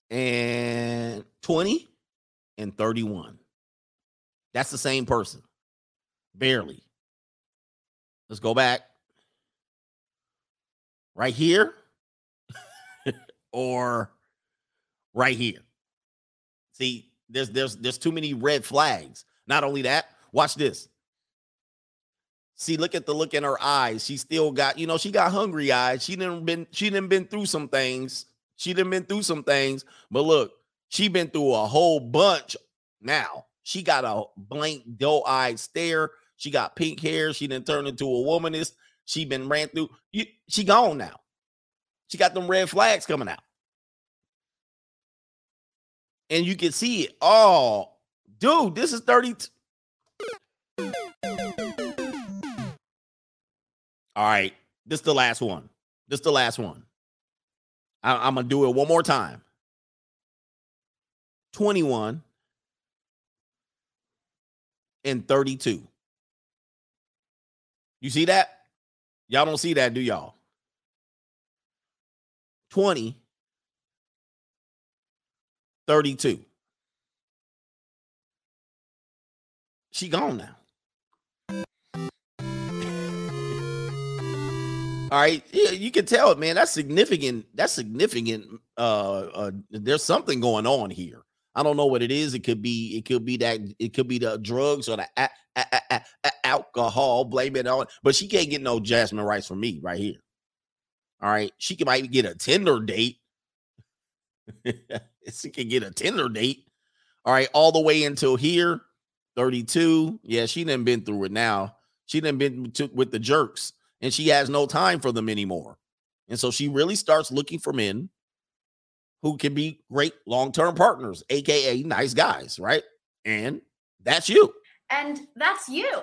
and twenty and thirty-one. That's the same person, barely. Let's go back. Right here, or right here. See, there's there's there's too many red flags. Not only that, watch this. See, look at the look in her eyes. She still got, you know, she got hungry eyes. She didn't been she didn't been through some things. She didn't been through some things. But look, she been through a whole bunch now. She got a blank doe-eyed stare. She got pink hair. She didn't turn into a womanist. She been ran through. She gone now. She got them red flags coming out and you can see it. Oh, dude, this is 30. All right, this is the last one. This is the last one. I, am gonna do it one more time. 21 and 32. You see that? Y'all don't see that, do y'all? 20 32. She gone now. All right, yeah, you can tell it, man. That's significant. That's significant. Uh, uh, there's something going on here. I don't know what it is. It could be. It could be that. It could be the drugs or the a- a- a- alcohol. Blame it on. But she can't get no Jasmine Rice from me right here. All right, she can might get a Tinder date. she can get a Tinder date. All right, all the way until here, 32. Yeah, she didn't been through it now. She didn't been to, with the jerks, and she has no time for them anymore. And so she really starts looking for men who can be great long-term partners, aka nice guys, right? And that's you. And that's you.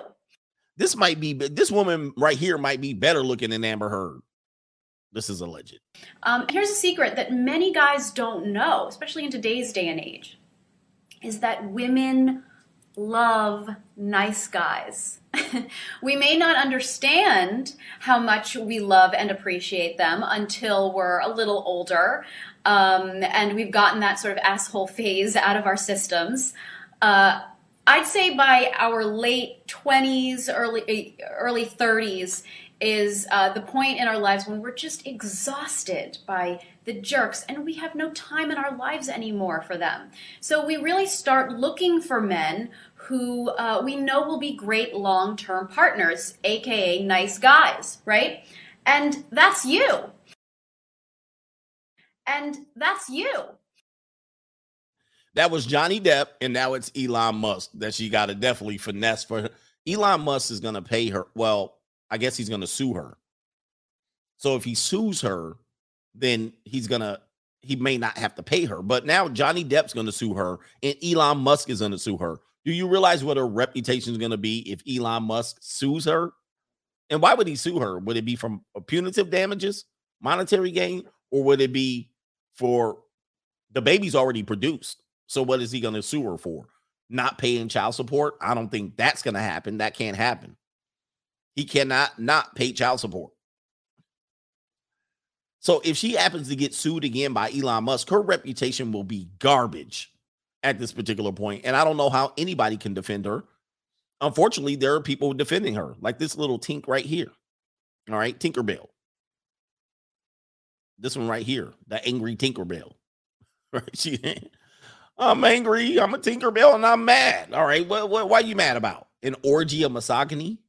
This might be this woman right here might be better looking than Amber Heard. This is alleged. Um, here's a secret that many guys don't know, especially in today's day and age, is that women love nice guys. we may not understand how much we love and appreciate them until we're a little older um, and we've gotten that sort of asshole phase out of our systems. Uh, I'd say by our late 20s, early early 30s is uh, the point in our lives when we're just exhausted by the jerks and we have no time in our lives anymore for them. So we really start looking for men who uh, we know will be great long term partners, aka nice guys, right? And that's you. And that's you. That was Johnny Depp, and now it's Elon Musk that she got to definitely finesse for. Elon Musk is going to pay her. Well, I guess he's going to sue her. So if he sues her, then he's going to he may not have to pay her. But now Johnny Depp's going to sue her and Elon Musk is going to sue her. Do you realize what her reputation is going to be if Elon Musk sues her? And why would he sue her? Would it be from punitive damages, monetary gain, or would it be for the baby's already produced? So what is he going to sue her for? Not paying child support? I don't think that's going to happen. That can't happen. He cannot not pay child support. So if she happens to get sued again by Elon Musk, her reputation will be garbage at this particular point. And I don't know how anybody can defend her. Unfortunately, there are people defending her, like this little tink right here. All right, Tinkerbell. This one right here, the angry Tinkerbell. Right? She I'm angry. I'm a Tinkerbell and I'm mad. All right. What, what why are you mad about? An orgy of misogyny?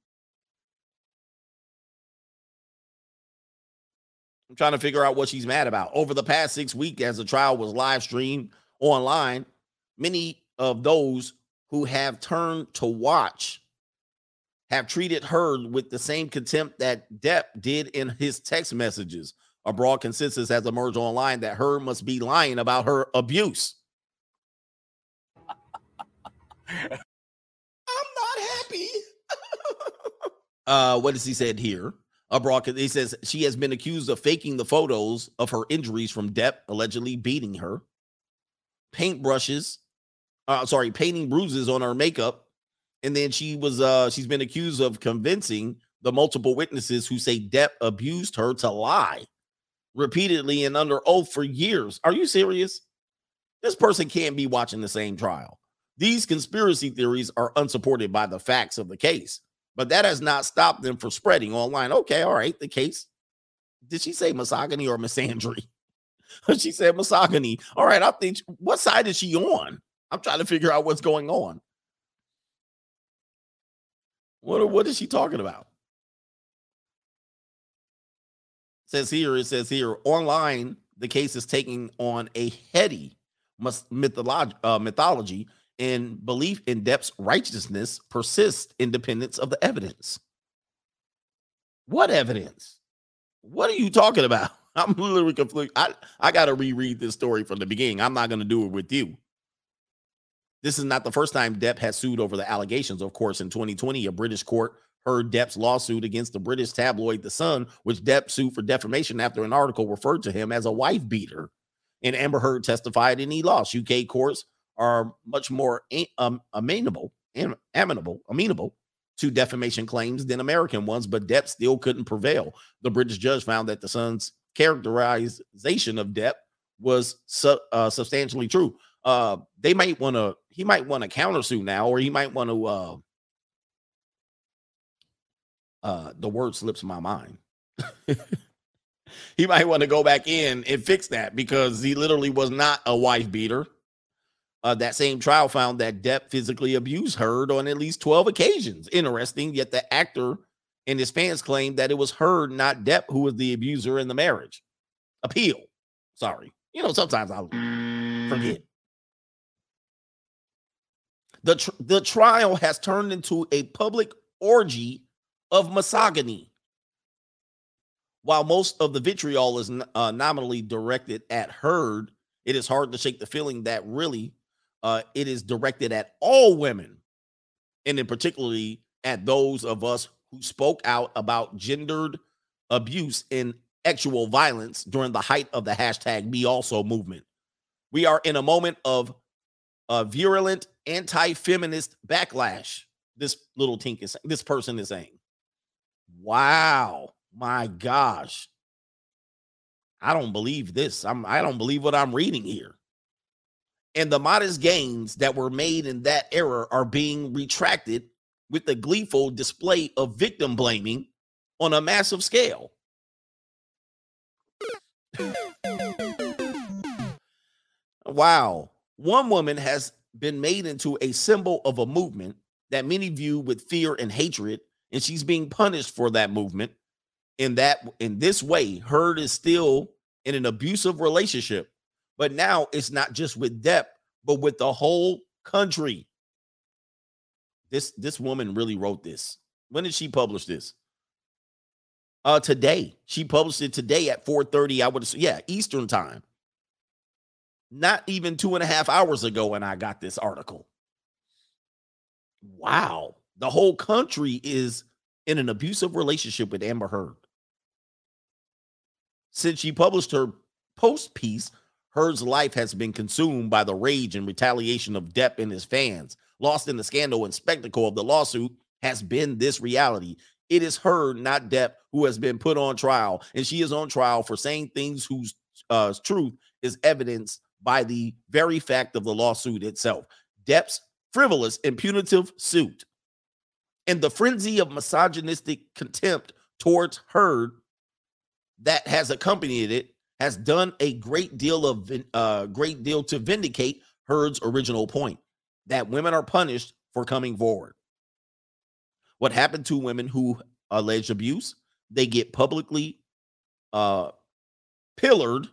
I'm trying to figure out what she's mad about. Over the past six weeks, as the trial was live streamed online, many of those who have turned to watch have treated her with the same contempt that Depp did in his text messages. A broad consensus has emerged online that her must be lying about her abuse. I'm not happy. uh, what does he said here? A broad, he says she has been accused of faking the photos of her injuries from Depp allegedly beating her, paintbrushes, uh, sorry, painting bruises on her makeup, and then she was uh she's been accused of convincing the multiple witnesses who say Depp abused her to lie repeatedly and under oath for years. Are you serious? This person can't be watching the same trial. These conspiracy theories are unsupported by the facts of the case, but that has not stopped them from spreading online. Okay, all right, the case. Did she say misogyny or misandry? she said misogyny. All right, I think what side is she on? I'm trying to figure out what's going on. What what is she talking about? Says here, it says here online, the case is taking on a heady mythology, uh, mythology and belief in Depp's righteousness persists independence of the evidence. What evidence? What are you talking about? I'm literally confused. I, I got to reread this story from the beginning. I'm not going to do it with you. This is not the first time Depp has sued over the allegations. Of course, in 2020, a British court heard Depp's lawsuit against the British tabloid The Sun, which Depp sued for defamation after an article referred to him as a wife beater. And Amber Heard testified and he lost. UK courts are much more um, amenable, amenable, amenable to defamation claims than American ones, but Depp still couldn't prevail. The British judge found that the Sun's characterization of Depp was su- uh, substantially true. Uh, they might want to, he might want to countersue now, or he might want to, uh, uh, the word slips my mind. he might want to go back in and fix that because he literally was not a wife beater. Uh, that same trial found that Depp physically abused Heard on at least 12 occasions. Interesting, yet the actor and his fans claimed that it was Heard, not Depp, who was the abuser in the marriage. Appeal. Sorry. You know, sometimes I'll forget. The, tr- the trial has turned into a public orgy of misogyny. While most of the vitriol is uh, nominally directed at Heard, it is hard to shake the feeling that really uh, it is directed at all women, and in particularly at those of us who spoke out about gendered abuse and actual violence during the height of the hashtag Me Also movement. We are in a moment of a virulent anti-feminist backlash. This little tink is this person is saying, "Wow, my gosh, I don't believe this. I'm I don't believe what I'm reading here." and the modest gains that were made in that era are being retracted with the gleeful display of victim blaming on a massive scale. wow. One woman has been made into a symbol of a movement that many view with fear and hatred, and she's being punished for that movement. In that, in this way, Heard is still in an abusive relationship but now it's not just with Depp, but with the whole country. This this woman really wrote this. When did she publish this? Uh today. She published it today at 4:30. I would yeah, Eastern time. Not even two and a half hours ago when I got this article. Wow. The whole country is in an abusive relationship with Amber Heard. Since she published her post piece, Heard's life has been consumed by the rage and retaliation of Depp and his fans. Lost in the scandal and spectacle of the lawsuit has been this reality. It is Heard, not Depp, who has been put on trial, and she is on trial for saying things whose uh, truth is evidenced by the very fact of the lawsuit itself. Depp's frivolous and punitive suit and the frenzy of misogynistic contempt towards Heard that has accompanied it has done a great deal of uh, great deal to vindicate Heard's original point that women are punished for coming forward. What happened to women who allege abuse? They get publicly uh, pillared,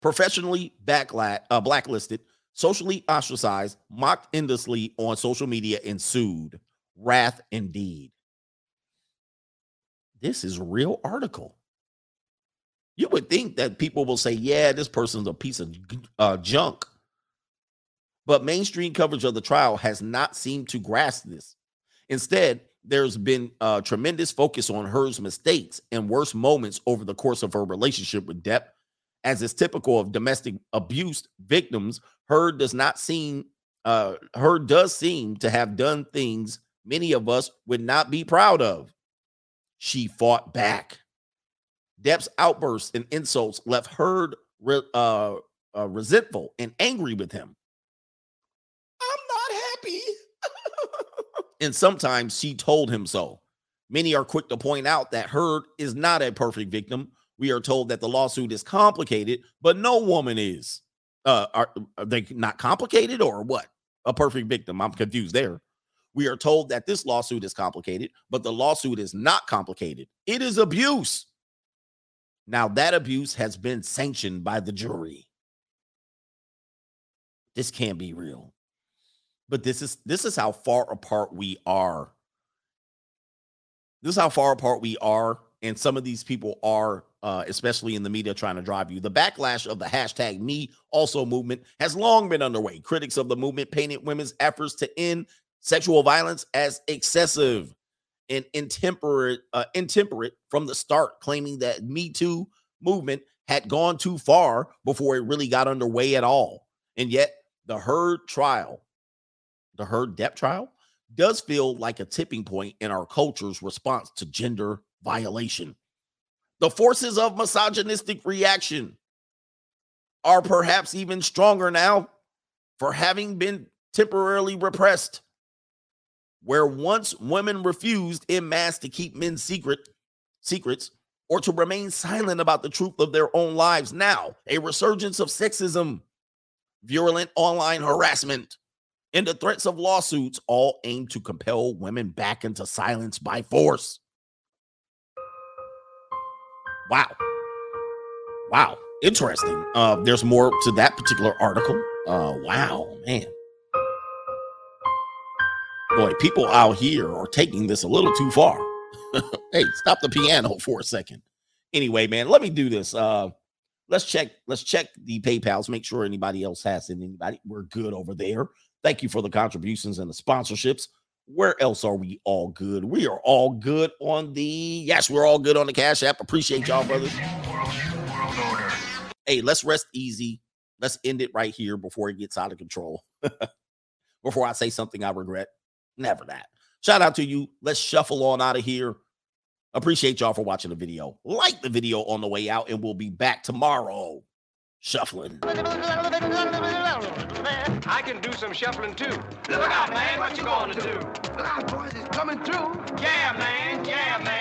professionally backla- uh, blacklisted, socially ostracized, mocked endlessly on social media, and sued. Wrath indeed. This is real article. You would think that people will say, yeah, this person's a piece of uh, junk. But mainstream coverage of the trial has not seemed to grasp this. Instead, there's been a tremendous focus on Heard's mistakes and worst moments over the course of her relationship with Depp. As is typical of domestic abuse victims, her does not seem uh Heard does seem to have done things many of us would not be proud of. She fought back. Depp's outbursts and insults left Heard re- uh, uh, resentful and angry with him. I'm not happy. and sometimes she told him so. Many are quick to point out that Heard is not a perfect victim. We are told that the lawsuit is complicated, but no woman is. Uh, are, are they not complicated or what? A perfect victim. I'm confused there. We are told that this lawsuit is complicated, but the lawsuit is not complicated. It is abuse. Now, that abuse has been sanctioned by the jury. This can't be real. But this is this is how far apart we are. This is how far apart we are, and some of these people are, uh, especially in the media, trying to drive you. The backlash of the hashtag Me Also movement has long been underway. Critics of the movement painted women's efforts to end sexual violence as excessive and intemperate, uh, intemperate from the start, claiming that Me Too movement had gone too far before it really got underway at all. And yet, the Heard trial, the Heard Depp trial, does feel like a tipping point in our culture's response to gender violation. The forces of misogynistic reaction are perhaps even stronger now for having been temporarily repressed where once women refused in mass to keep men's secret secrets or to remain silent about the truth of their own lives. Now a resurgence of sexism virulent online harassment and the threats of lawsuits all aim to compel women back into silence by force. Wow. Wow. Interesting. Uh there's more to that particular article. Uh wow man boy, people out here are taking this a little too far. hey, stop the piano for a second. Anyway, man, let me do this. Uh let's check let's check the PayPal's, make sure anybody else has it. Anybody, we're good over there. Thank you for the contributions and the sponsorships. Where else are we all good? We are all good on the yes, we're all good on the Cash App. Appreciate y'all, brothers. Hey, let's rest easy. Let's end it right here before it gets out of control. before I say something I regret. Never that. Shout out to you. Let's shuffle on out of here. Appreciate y'all for watching the video. Like the video on the way out, and we'll be back tomorrow shuffling. I can do some shuffling too. Look out, man. What you going to do? Look out, boys. It's coming through. Yeah, man. Yeah, man.